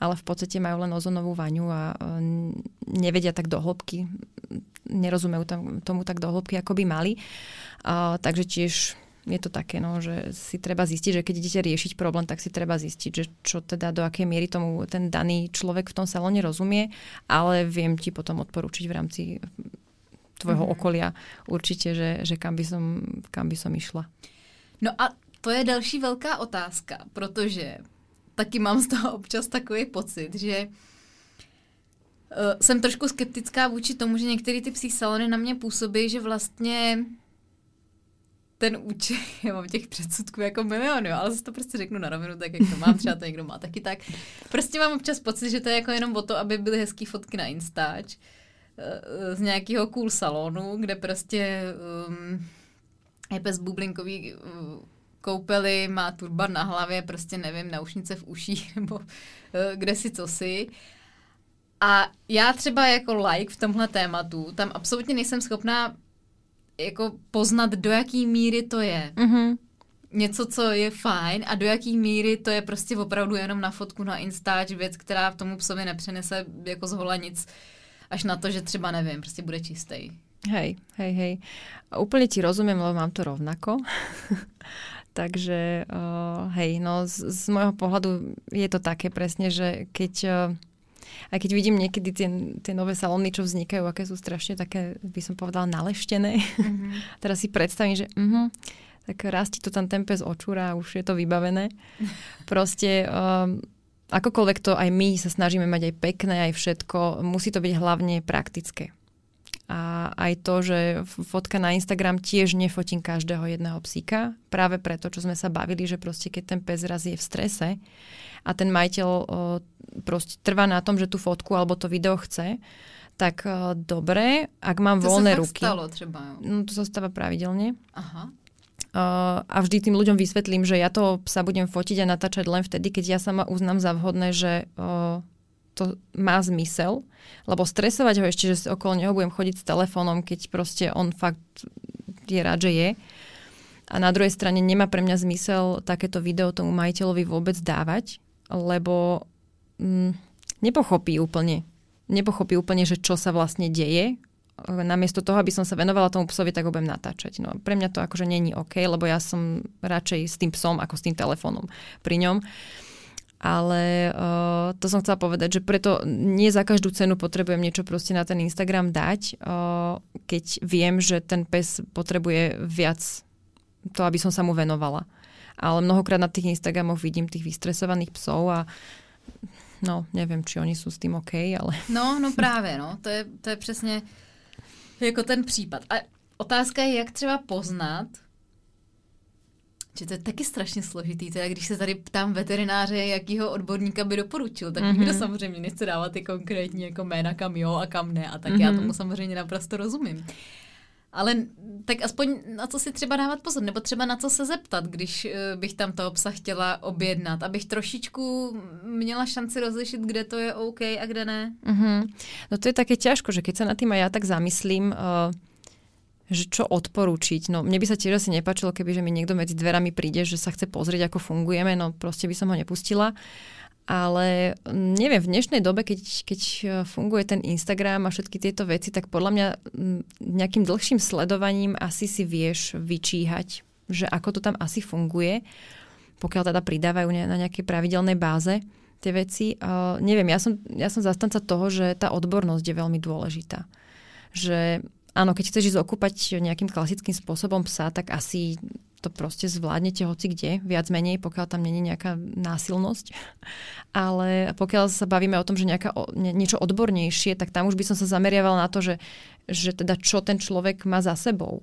ale v podstate majú len ozonovú vaňu a uh, nevedia tak do hĺbky, nerozumejú tam, tomu tak do hĺbky, ako by mali. Uh, takže tiež je to také, no, že si treba zistiť, že keď idete riešiť problém, tak si treba zistiť, že čo teda do akej miery tomu ten daný človek v tom salóne rozumie, ale viem ti potom odporúčiť v rámci tvojho mm-hmm. okolia určite, že, že kam, by som, kam by som išla. No a to je další velká otázka, protože taky mám z toho občas takový pocit, že uh, jsem trošku skeptická vůči tomu, že některé ty psí salony na mě působí, že vlastně ten účet, já mám těch předsudků jako milion, jo, ale zase to prostě řeknu na rovinu, tak jak to mám, třeba to někdo má taky tak. Prostě mám občas pocit, že to je jako jenom o to, aby byly hezké fotky na Instač z nějakého cool salonu, kde prostě um, je pes bublinkový uh, koupeli, má turban na hlavě, prostě nevím, naušnice v uších nebo uh, kde si co si. A já třeba jako like v tomhle tématu, tam absolutně nejsem schopná jako poznat, do jaký míry to je. Mm-hmm. Něco, co je fajn a do jaký míry to je prostě opravdu jenom na fotku na Instač, věc, která v tomu psovi nepřenese jako z hola nic, až na to, že třeba nevím, prostě bude čistý. Hej, hej, hej. Úplne ti rozumiem, lebo mám to rovnako. Takže uh, hej, no z, z môjho pohľadu je to také presne, že keď uh, aj keď vidím niekedy tie, tie nové salóny, čo vznikajú, aké sú strašne také, by som povedala, naleštené. Mm-hmm. Teraz si predstavím, že uh-huh, tak rastí to tam tempe z očúra a už je to vybavené. Proste um, akokoľvek to aj my sa snažíme mať aj pekné, aj všetko, musí to byť hlavne praktické. A aj to, že fotka na Instagram tiež nefotím každého jedného psíka, práve preto, čo sme sa bavili, že proste keď ten pes raz je v strese a ten majiteľ o, proste trvá na tom, že tú fotku alebo to video chce, tak o, dobre, ak mám to voľné sa ruky. stalo třeba. No to sa stáva pravidelne. Aha. Uh, a vždy tým ľuďom vysvetlím, že ja to sa budem fotiť a natáčať len vtedy, keď ja sama uznám za vhodné, že uh, to má zmysel, lebo stresovať ho ešte, že okolo neho budem chodiť s telefónom, keď proste on fakt je rád, že je. A na druhej strane nemá pre mňa zmysel takéto video tomu majiteľovi vôbec dávať, lebo mm, nepochopí úplne. Nepochopí úplne, že čo sa vlastne deje. Namiesto toho, aby som sa venovala tomu psovi, tak ho budem natáčať. No, pre mňa to akože není OK, lebo ja som radšej s tým psom ako s tým telefónom pri ňom. Ale uh, to som chcela povedať, že preto nie za každú cenu potrebujem niečo proste na ten Instagram dať, uh, keď viem, že ten pes potrebuje viac to, aby som sa mu venovala. Ale mnohokrát na tých Instagramoch vidím tých vystresovaných psov a no, neviem, či oni sú s tým OK, ale... No, no právě, no. To je, to je přesně jako ten případ. A otázka je, jak třeba poznat, že to je taky strašně složitý. To je, když se tady ptám veterináře, jakýho odborníka by doporučil, tak mm-hmm. nikdo samozřejmě nechce dávat ty konkrétní jako jména, kam jo a kam ne. A tak mm-hmm. já tomu samozřejmě naprosto rozumím. Ale tak aspoň na co si třeba dávat pozor, nebo třeba na co se zeptat, když uh, bych tam toho psa chtěla objednat, abych trošičku měla šanci rozlišit, kde to je OK a kde ne. Mm-hmm. No to je také ťažko, že keď sa na tým aj ja tak zamyslím, uh že čo odporúčiť. No mne by sa tiež asi nepačilo, keby že mi niekto medzi dverami príde, že sa chce pozrieť, ako fungujeme, no proste by som ho nepustila. Ale mm, neviem, v dnešnej dobe, keď, keď e, funguje ten Instagram a všetky tieto veci, tak podľa mňa mm, nejakým dlhším sledovaním asi si vieš vyčíhať, že ako to tam asi funguje, pokiaľ teda pridávajú na nejakej pravidelnej báze tie veci. Uh, neviem, ja som, ja som zastanca toho, že tá odbornosť je veľmi dôležitá. Že Áno, keď chceš ísť okúpať nejakým klasickým spôsobom psa, tak asi to proste zvládnete hoci kde, viac menej, pokiaľ tam není nejaká násilnosť. Ale pokiaľ sa bavíme o tom, že nejaká, niečo odbornejšie, tak tam už by som sa zameriavala na to, že, že teda čo ten človek má za sebou.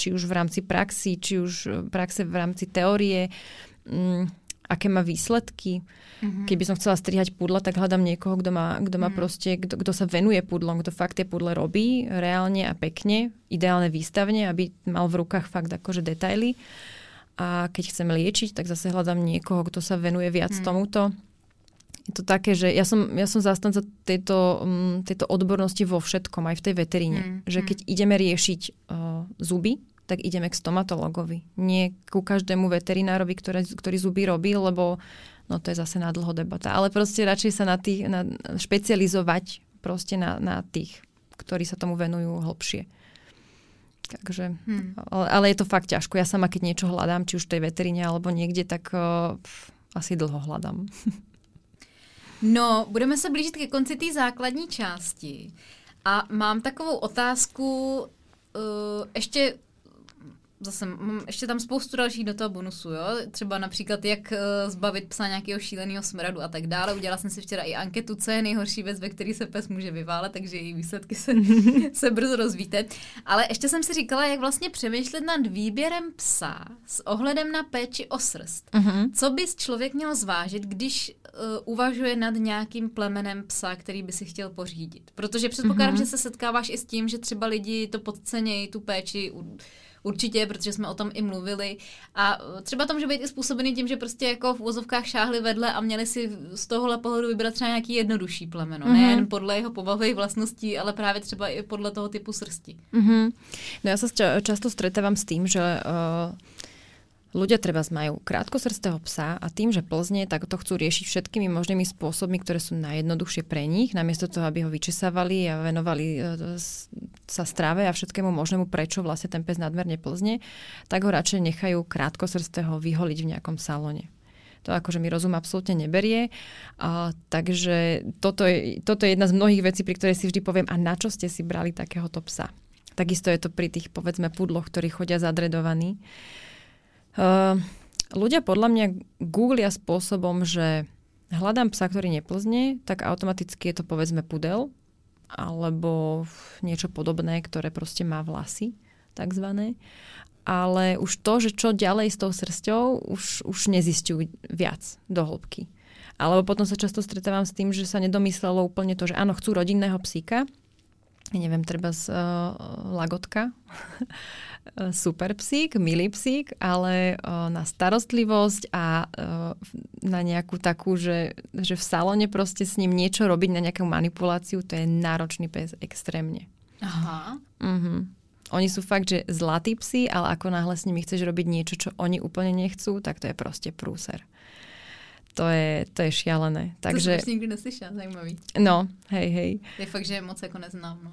Či už v rámci praxi, či už praxe v rámci teórie, mm, aké má výsledky. Mm-hmm. Keby som chcela strihať pudla, tak hľadám niekoho, kto má, kto má mm. proste, kto, kto sa venuje pudlom, kto fakt tie pudle robí reálne a pekne, ideálne výstavne, aby mal v rukách fakt akože detaily. A keď chcem liečiť, tak zase hľadám niekoho, kto sa venuje viac mm. tomuto. Je to také, že ja som, ja som zastanca tejto, um, tejto odbornosti vo všetkom, aj v tej veteríne. Mm. Že keď ideme riešiť uh, zuby, tak ideme k stomatologovi. Nie ku každému veterinárovi, ktoré, ktorý zuby robí, lebo no to je zase na dlho debata. Ale proste radšej sa na tých, na, špecializovať proste na, na tých, ktorí sa tomu venujú hlbšie. Takže, hmm. ale, ale je to fakt ťažko. Ja sama, keď niečo hľadám, či už v tej veteríne alebo niekde, tak uh, pff, asi dlho hľadám. No, budeme se blížit ke konci té základní části. A mám takovou otázku, uh, ještě zase mám ještě tam spoustu dalších do toho bonusu, jo? Třeba například, jak uh, zbavit psa nějakého šíleného smradu a tak dále. Udělala jsem si včera i anketu, co je nejhorší věc, ve který se pes může vyválet, takže její výsledky se, se brzo rozvíte. Ale ještě jsem si říkala, jak vlastně přemýšlet nad výběrem psa s ohledem na péči o srst. Uh-huh. Co bys člověk měl zvážit, když uh, uvažuje nad nějakým plemenem psa, který by si chtěl pořídit? Protože předpokládám, uh-huh. že se setkáváš i s tím, že třeba lidi to podcenějí, tu péči Určitě, protože jsme o tom i mluvili. A třeba to může být i způsobený tím, že prostě jako v úzovkách šáhli vedle a měli si z tohohle pohledu vybrat třeba nějaký jednodušší plemeno. Mm-hmm. Nejen podle jeho povahových vlastností, ale právě třeba i podle toho typu srsti. Mm-hmm. No já se často stretávam s tým, že uh, Ľudia treba majú krátkosrstého psa a tým, že plzne, tak to chcú riešiť všetkými možnými spôsobmi, ktoré sú najjednoduchšie pre nich, namiesto toho, aby ho vyčesávali a venovali e, sa strave a všetkému možnému, prečo vlastne ten pes nadmerne plzne, tak ho radšej nechajú krátkosrstého vyholiť v nejakom salóne. To akože mi rozum absolútne neberie. A, takže toto je, toto je jedna z mnohých vecí, pri ktorej si vždy poviem, a na čo ste si brali takéhoto psa? Takisto je to pri tých, povedzme, pudloch, ktorí chodia zadredovaní. Uh, ľudia podľa mňa googlia spôsobom, že hľadám psa, ktorý neplzne, tak automaticky je to povedzme pudel alebo niečo podobné, ktoré proste má vlasy, takzvané. Ale už to, že čo ďalej s tou srsťou, už, už nezistujú viac do hĺbky. Alebo potom sa často stretávam s tým, že sa nedomyslelo úplne to, že áno, chcú rodinného psíka, neviem, treba z uh, lagotka, super psík, milý psík, ale uh, na starostlivosť a uh, na nejakú takú, že, že v salóne proste s ním niečo robiť, na nejakú manipuláciu, to je náročný pes extrémne. Aha. Uh-huh. Oni sú fakt, že zlatí psi, ale ako náhle s nimi chceš robiť niečo, čo oni úplne nechcú, tak to je proste prúser. To je, to je šialené. Takže... To som nikdy neslyšela, zajímavý. No, hej, hej. Je fakt, že moc ako neznám, no.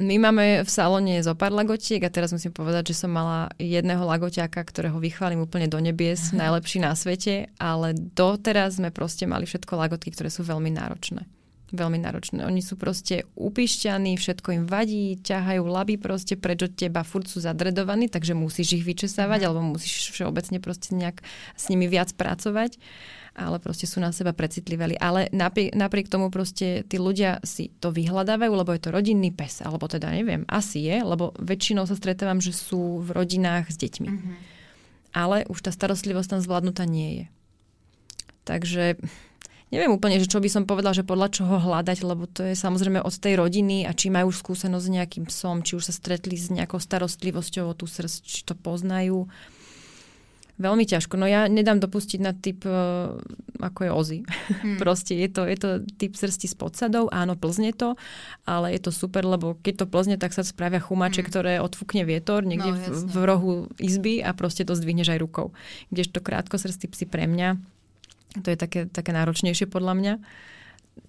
My máme v salóne zo pár lagotiek a teraz musím povedať, že som mala jedného lagoťáka, ktorého vychválim úplne do nebies, najlepší na svete, ale doteraz sme proste mali všetko lagotky, ktoré sú veľmi náročné. Veľmi náročné. Oni sú proste upišťaní, všetko im vadí, ťahajú laby proste preč od teba, furt sú zadredovaní, takže musíš ich vyčesávať, mhm. alebo musíš všeobecne proste nejak s nimi viac pracovať ale proste sú na seba precitliveli. Ale napriek, napriek tomu proste tí ľudia si to vyhľadávajú, lebo je to rodinný pes, alebo teda neviem, asi je, lebo väčšinou sa stretávam, že sú v rodinách s deťmi. Mm-hmm. Ale už tá starostlivosť tam zvládnutá nie je. Takže neviem úplne, že čo by som povedal, že podľa čoho hľadať, lebo to je samozrejme od tej rodiny a či majú skúsenosť s nejakým psom, či už sa stretli s nejakou starostlivosťou o tú srdc, či to poznajú. Veľmi ťažko. No ja nedám dopustiť na typ, uh, ako je Ozy. Hmm. Proste je to, je to typ srsti s podsadou, áno, plzne to, ale je to super, lebo keď to plzne, tak sa spravia chumače, hmm. ktoré odfúkne vietor niekde no, v, v rohu izby a proste to zdvihneš aj rukou. Kdežto srsti psi pre mňa, to je také, také náročnejšie podľa mňa.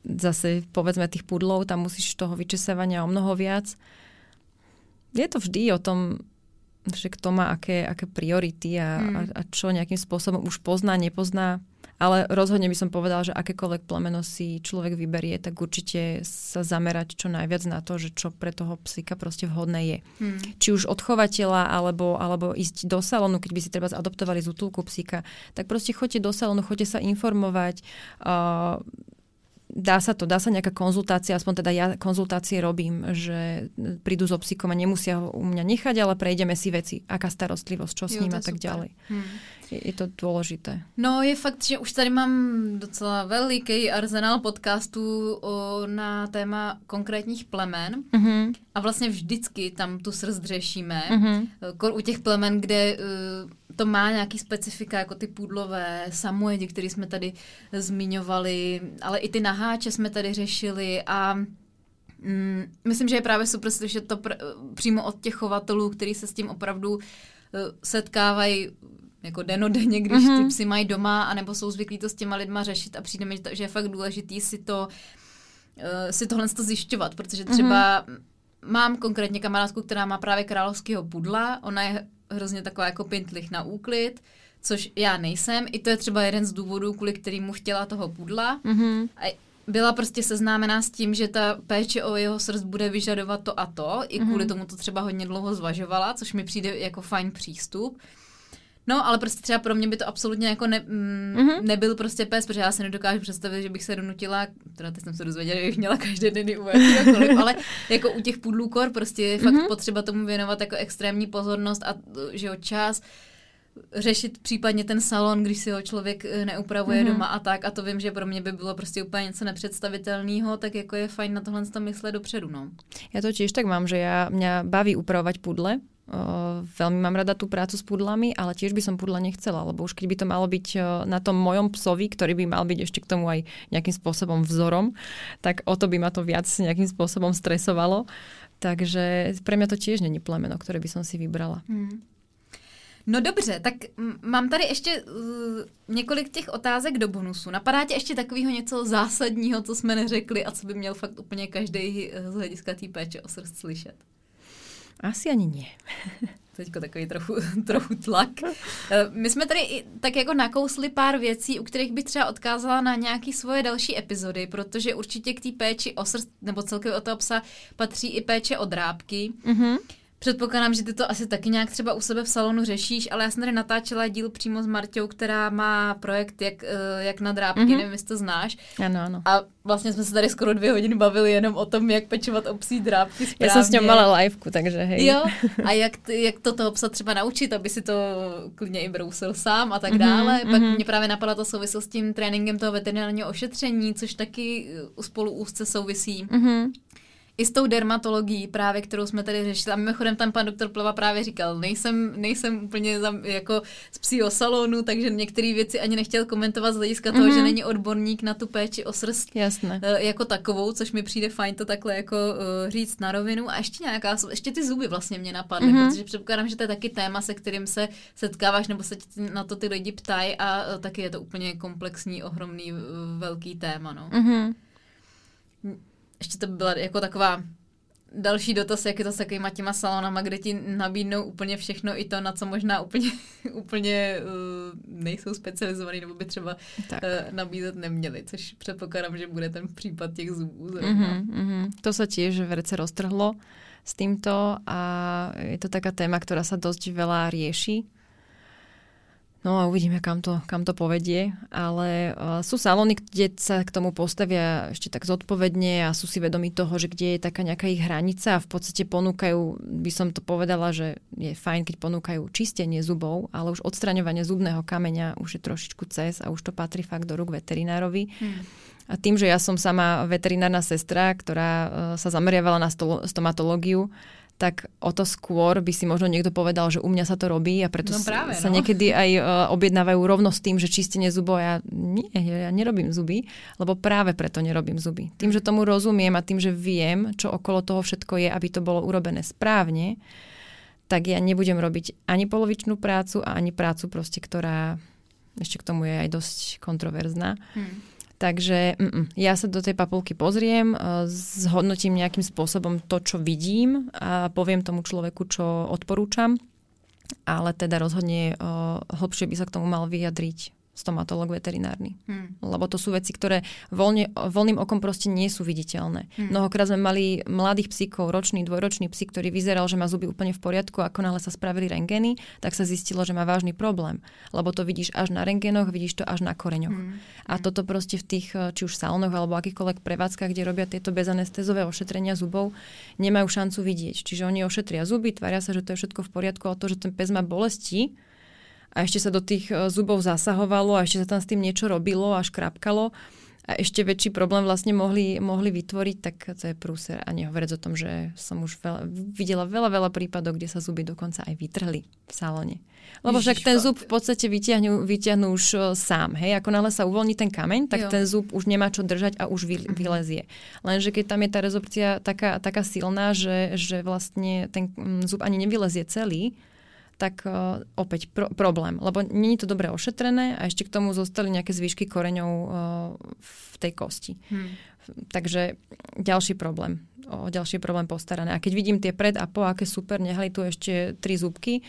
Zase povedzme tých pudlov, tam musíš toho vyčesávania o mnoho viac. Je to vždy o tom, že kto má aké, aké priority a, mm. a, a čo nejakým spôsobom už pozná, nepozná. Ale rozhodne by som povedal, že akékoľvek plemeno si človek vyberie, tak určite sa zamerať čo najviac na to, že čo pre toho psíka proste vhodné je. Hmm. Či už od chovateľa, alebo, alebo ísť do salónu, keď by si treba zadoptovali z útulku psíka, tak proste choďte do salónu, choďte sa informovať, uh, dá sa to, dá sa nejaká konzultácia, aspoň teda ja konzultácie robím, že prídu so psíkom a nemusia ho u mňa nechať, ale prejdeme si veci, aká starostlivosť, čo s ním a tak super. ďalej. Hmm. Je, je to dôležité. No je fakt, že už tady mám docela veliký arzenál podcastů o, na téma konkrétních plemen mm-hmm. a vlastně vždycky tam tu srst řešíme. Mm-hmm. U těch plemen, kde uh, to má nějaký specifika, jako ty půdlové, samojedi, který jsme tady zmiňovali, ale i ty naháče jsme tady řešili a mm, myslím, že je právě super slyšet to pr- přímo od těch chovatelů, kteří se s tím opravdu uh, setkávají jako denodenně, když mm-hmm. ty psy mají doma, anebo jsou zvyklí to s těma lidma řešit a přijde mi, že je fakt důležitý si to uh, si tohle to zjišťovat, protože třeba mm-hmm mám konkrétně kamarádku, která má právě královského pudla, ona je hrozně taková jako pintlich na úklid, což já nejsem. I to je třeba jeden z důvodů, kvůli kterýmu chtěla toho pudla. Mm-hmm. A byla prostě seznámená s tím, že ta péče o jeho srst bude vyžadovat to a to. I kvůli mm-hmm. tomu to třeba hodně dlouho zvažovala, což mi přijde jako fajn přístup. No, ale prostě třeba pro mě by to absolutně jako ne, mm, mm-hmm. nebyl prostě pes, protože já se nedokážu představit, že bych se donutila, teda teď jsem se dozvěděla, že bych měla každý den jakýkoliv, ale jako u těch pudlů kor prostě je fakt mm-hmm. potřeba tomu věnovat jako extrémní pozornost a že jo, čas řešit případně ten salon, když si ho člověk eh, neupravuje mm-hmm. doma a tak a to vím, že pro mě by bylo prostě úplně něco nepředstavitelného, tak jako je fajn na tohle myslet dopředu, no. Já to tiež tak mám, že já, mě baví upravovat pudle, veľmi mám rada tú prácu s pudlami, ale tiež by som pudla nechcela, lebo už keď by to malo byť na tom mojom psovi, ktorý by mal byť ešte k tomu aj nejakým spôsobom vzorom, tak o to by ma to viac nejakým spôsobom stresovalo. Takže pre mňa to tiež není plemeno, ktoré by som si vybrala. Hmm. No dobře, tak mám tady ještě uh, několik těch otázek do bonusu. Napadá tě ještě takového něco zásadního, co jsme neřekli a co by měl fakt úplně každý z hlediska té péče o srst slyšet? Asi ani nie. Teďko takový trochu, trochu tlak. Eh, my jsme tady tak jako nakousli pár věcí, u kterých bych třeba odkázala na nějaké svoje další epizody, protože určitě k té péči o srst, nebo celkově o toho psa patří i péče o drábky. Mm-hmm. Předpokládám, že ty to asi taky nějak třeba u sebe v salonu řešíš, ale já jsem tady natáčela díl přímo s Marťou, která má projekt jak, eh, jak na drábky, mm-hmm. nevím, jestli to znáš. Ano, ano. A vlastně jsme se tady skoro dvě hodiny bavili jenom o tom, jak pečovat o psí drábky správně. Já jsem s ním mala liveku, takže hej. Jo, a jak, jak to toho psa třeba naučit, aby si to klidně i brousil sám a tak mm-hmm, dále. Pak mm-hmm. mě právě napadla to souvislost s tím tréninkem toho veterinárního ošetření, což taky spolu úzce souvisí. Mm-hmm i s tou dermatologií právě, kterou jsme tady řešili. A mimochodem tam pan doktor Pleva právě říkal, nejsem, nejsem úplně za, jako z psího salonu, takže některé věci ani nechtěl komentovat z hlediska toho, mm-hmm. že není odborník na tu péči o srst Jasne. Eh, jako takovou, což mi přijde fajn to takhle jako uh, říct na rovinu. A ještě nějaká, ještě ty zuby vlastně mě napadly, mm-hmm. protože předpokládám, že to je taky téma, se kterým se setkáváš, nebo se na to ty lidi ptají a uh, taky je to úplně komplexní, ohromný, uh, velký téma. No. Mm-hmm ještě to byla jako taková další dotaz, jak je to s takovýma těma salonama, kde ti nabídnou úplně všechno, i to, na co možná úplně, úplně uh, nejsou specializovaný, nebo by třeba uh, nabízet neměli, což předpokládám, že bude ten případ těch zubů. Mm-hmm, mm-hmm. To sa tiež verce roztrhlo s týmto a je to taká téma, ktorá sa dosť veľa rieši No a uvidíme, kam to, kam to povedie. Ale uh, sú salóny, kde sa k tomu postavia ešte tak zodpovedne a sú si vedomi toho, že kde je taká nejaká ich hranica a v podstate ponúkajú, by som to povedala, že je fajn, keď ponúkajú čistenie zubov, ale už odstraňovanie zubného kameňa už je trošičku cez a už to patrí fakt do rúk veterinárovi. Hmm. A tým, že ja som sama veterinárna sestra, ktorá uh, sa zameriavala na stomatológiu, tak o to skôr by si možno niekto povedal, že u mňa sa to robí a preto no práve, sa no. niekedy aj uh, objednávajú rovno s tým, že čistenie zubov. Ja nie, ja nerobím zuby, lebo práve preto nerobím zuby. Tým, že tomu rozumiem a tým, že viem, čo okolo toho všetko je, aby to bolo urobené správne, tak ja nebudem robiť ani polovičnú prácu a ani prácu proste, ktorá ešte k tomu je aj dosť kontroverzná. Hmm. Takže mm, ja sa do tej papulky pozriem, e, zhodnotím nejakým spôsobom to, čo vidím a poviem tomu človeku, čo odporúčam, ale teda rozhodne uh, hlbšie by sa k tomu mal vyjadriť stomatolog veterinárny. Hmm. Lebo to sú veci, ktoré voľne, voľným okom proste nie sú viditeľné. Hmm. Mnohokrát sme mali mladých psíkov, ročný, dvojročný psík, ktorý vyzeral, že má zuby úplne v poriadku, ako náhle sa spravili rengeny, tak sa zistilo, že má vážny problém. Lebo to vidíš až na rengenoch, vidíš to až na koreňoch. Hmm. A toto proste v tých, či už saunoch alebo akýchkoľvek prevádzkach, kde robia tieto bezanestezové ošetrenia zubov, nemajú šancu vidieť. Čiže oni ošetria zuby, tvária sa, že to je všetko v poriadku, ale to, že ten pes má bolesti, a ešte sa do tých e, zubov zasahovalo a ešte sa tam s tým niečo robilo a škrapkalo a ešte väčší problém vlastne mohli, mohli vytvoriť, tak to je prúser. A nehovoriac o tom, že som už veľa, videla veľa, veľa prípadov, kde sa zuby dokonca aj vytrhli v salóne. Lebo však ten zub v podstate vyťahnú, vyťahnú už e, sám. Hej? Ako náhle sa uvoľní ten kameň, tak jo. ten zub už nemá čo držať a už vy, mhm. vylezie. Lenže keď tam je tá rezorpcia taká, taká silná, že, že vlastne ten mm, zub ani nevylezie celý, tak uh, opäť pro, problém, lebo není to dobre ošetrené a ešte k tomu zostali nejaké zvýšky koreňov uh, v tej kosti. Hmm. Takže ďalší problém. o ďalší problém postarané. A keď vidím tie pred a po, aké super, nehali tu ešte tri zúbky,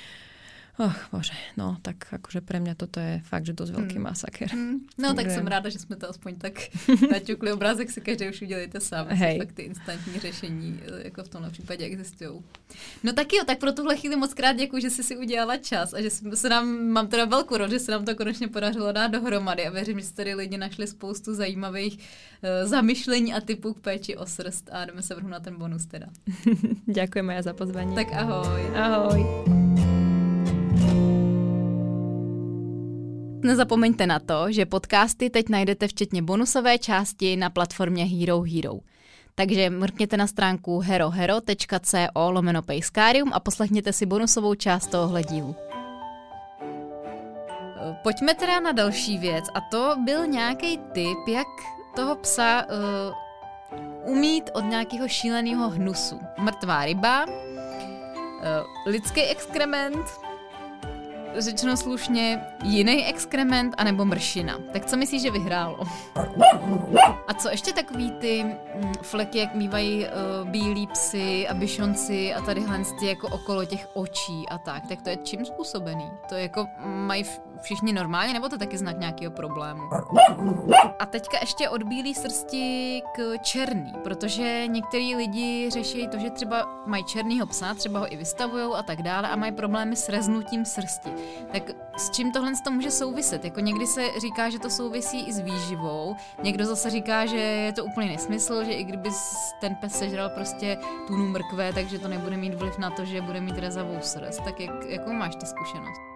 Oh, bože, no tak akože pre mňa toto je fakt, že dosť veľký hmm. masaker. Hmm. No tak jsem ráda, že jsme to aspoň tak naťukli. Obrázek si každý už udělejte sám. Hej. Fakt ty instantní řešení eh, jako v tomhle případě existují. No tak jo, tak pro tuhle chvíli moc krát děkuji, že jsi si udělala čas a že se nám, mám teda velkou rodu, že se nám to konečně podařilo dát dohromady a věřím, že tady lidi našli spoustu zajímavých uh, zamyšlení a typů k péči o srst a jdeme se vrhnout na ten bonus teda. Děkuji Maja za pozvání. Tak ahoj. Ahoj. Nezapomeňte na to, že podcasty teď najdete včetně bonusové části na platformě Hero Hero. Takže mrkněte na stránku herohero.co lomeno a poslechněte si bonusovou část tohohle dílu. Pojďme teda na další věc a to byl nějaký tip, jak toho psa uh, umít od nějakého šíleného hnusu. Mrtvá ryba, uh, lidský exkrement, řečeno slušně, jiný exkrement anebo mršina. Tak co myslíš, že vyhrálo? A co ještě takový ty mm, fleky, jak mývají uh, bílí psy a byšonci a tady ty jako okolo těch očí a tak, tak to je čím způsobený? To je jako mají všichni normálně, nebo to taky znak nějakého problému? A teďka ještě od bílé srsti k černý, protože některý lidi řeší to, že třeba mají černýho psa, třeba ho i vystavují a tak dále a mají problémy s reznutím srsti. Tak s čím tohle to může souviset? Jako někdy se říká, že to souvisí i s výživou, někdo zase říká, že je to úplně nesmysl, že i kdyby ten pes sežral prostě tunu mrkve, takže to nebude mít vliv na to, že bude mít rezavou srst. Tak jak, jakou máš ty zkušenost?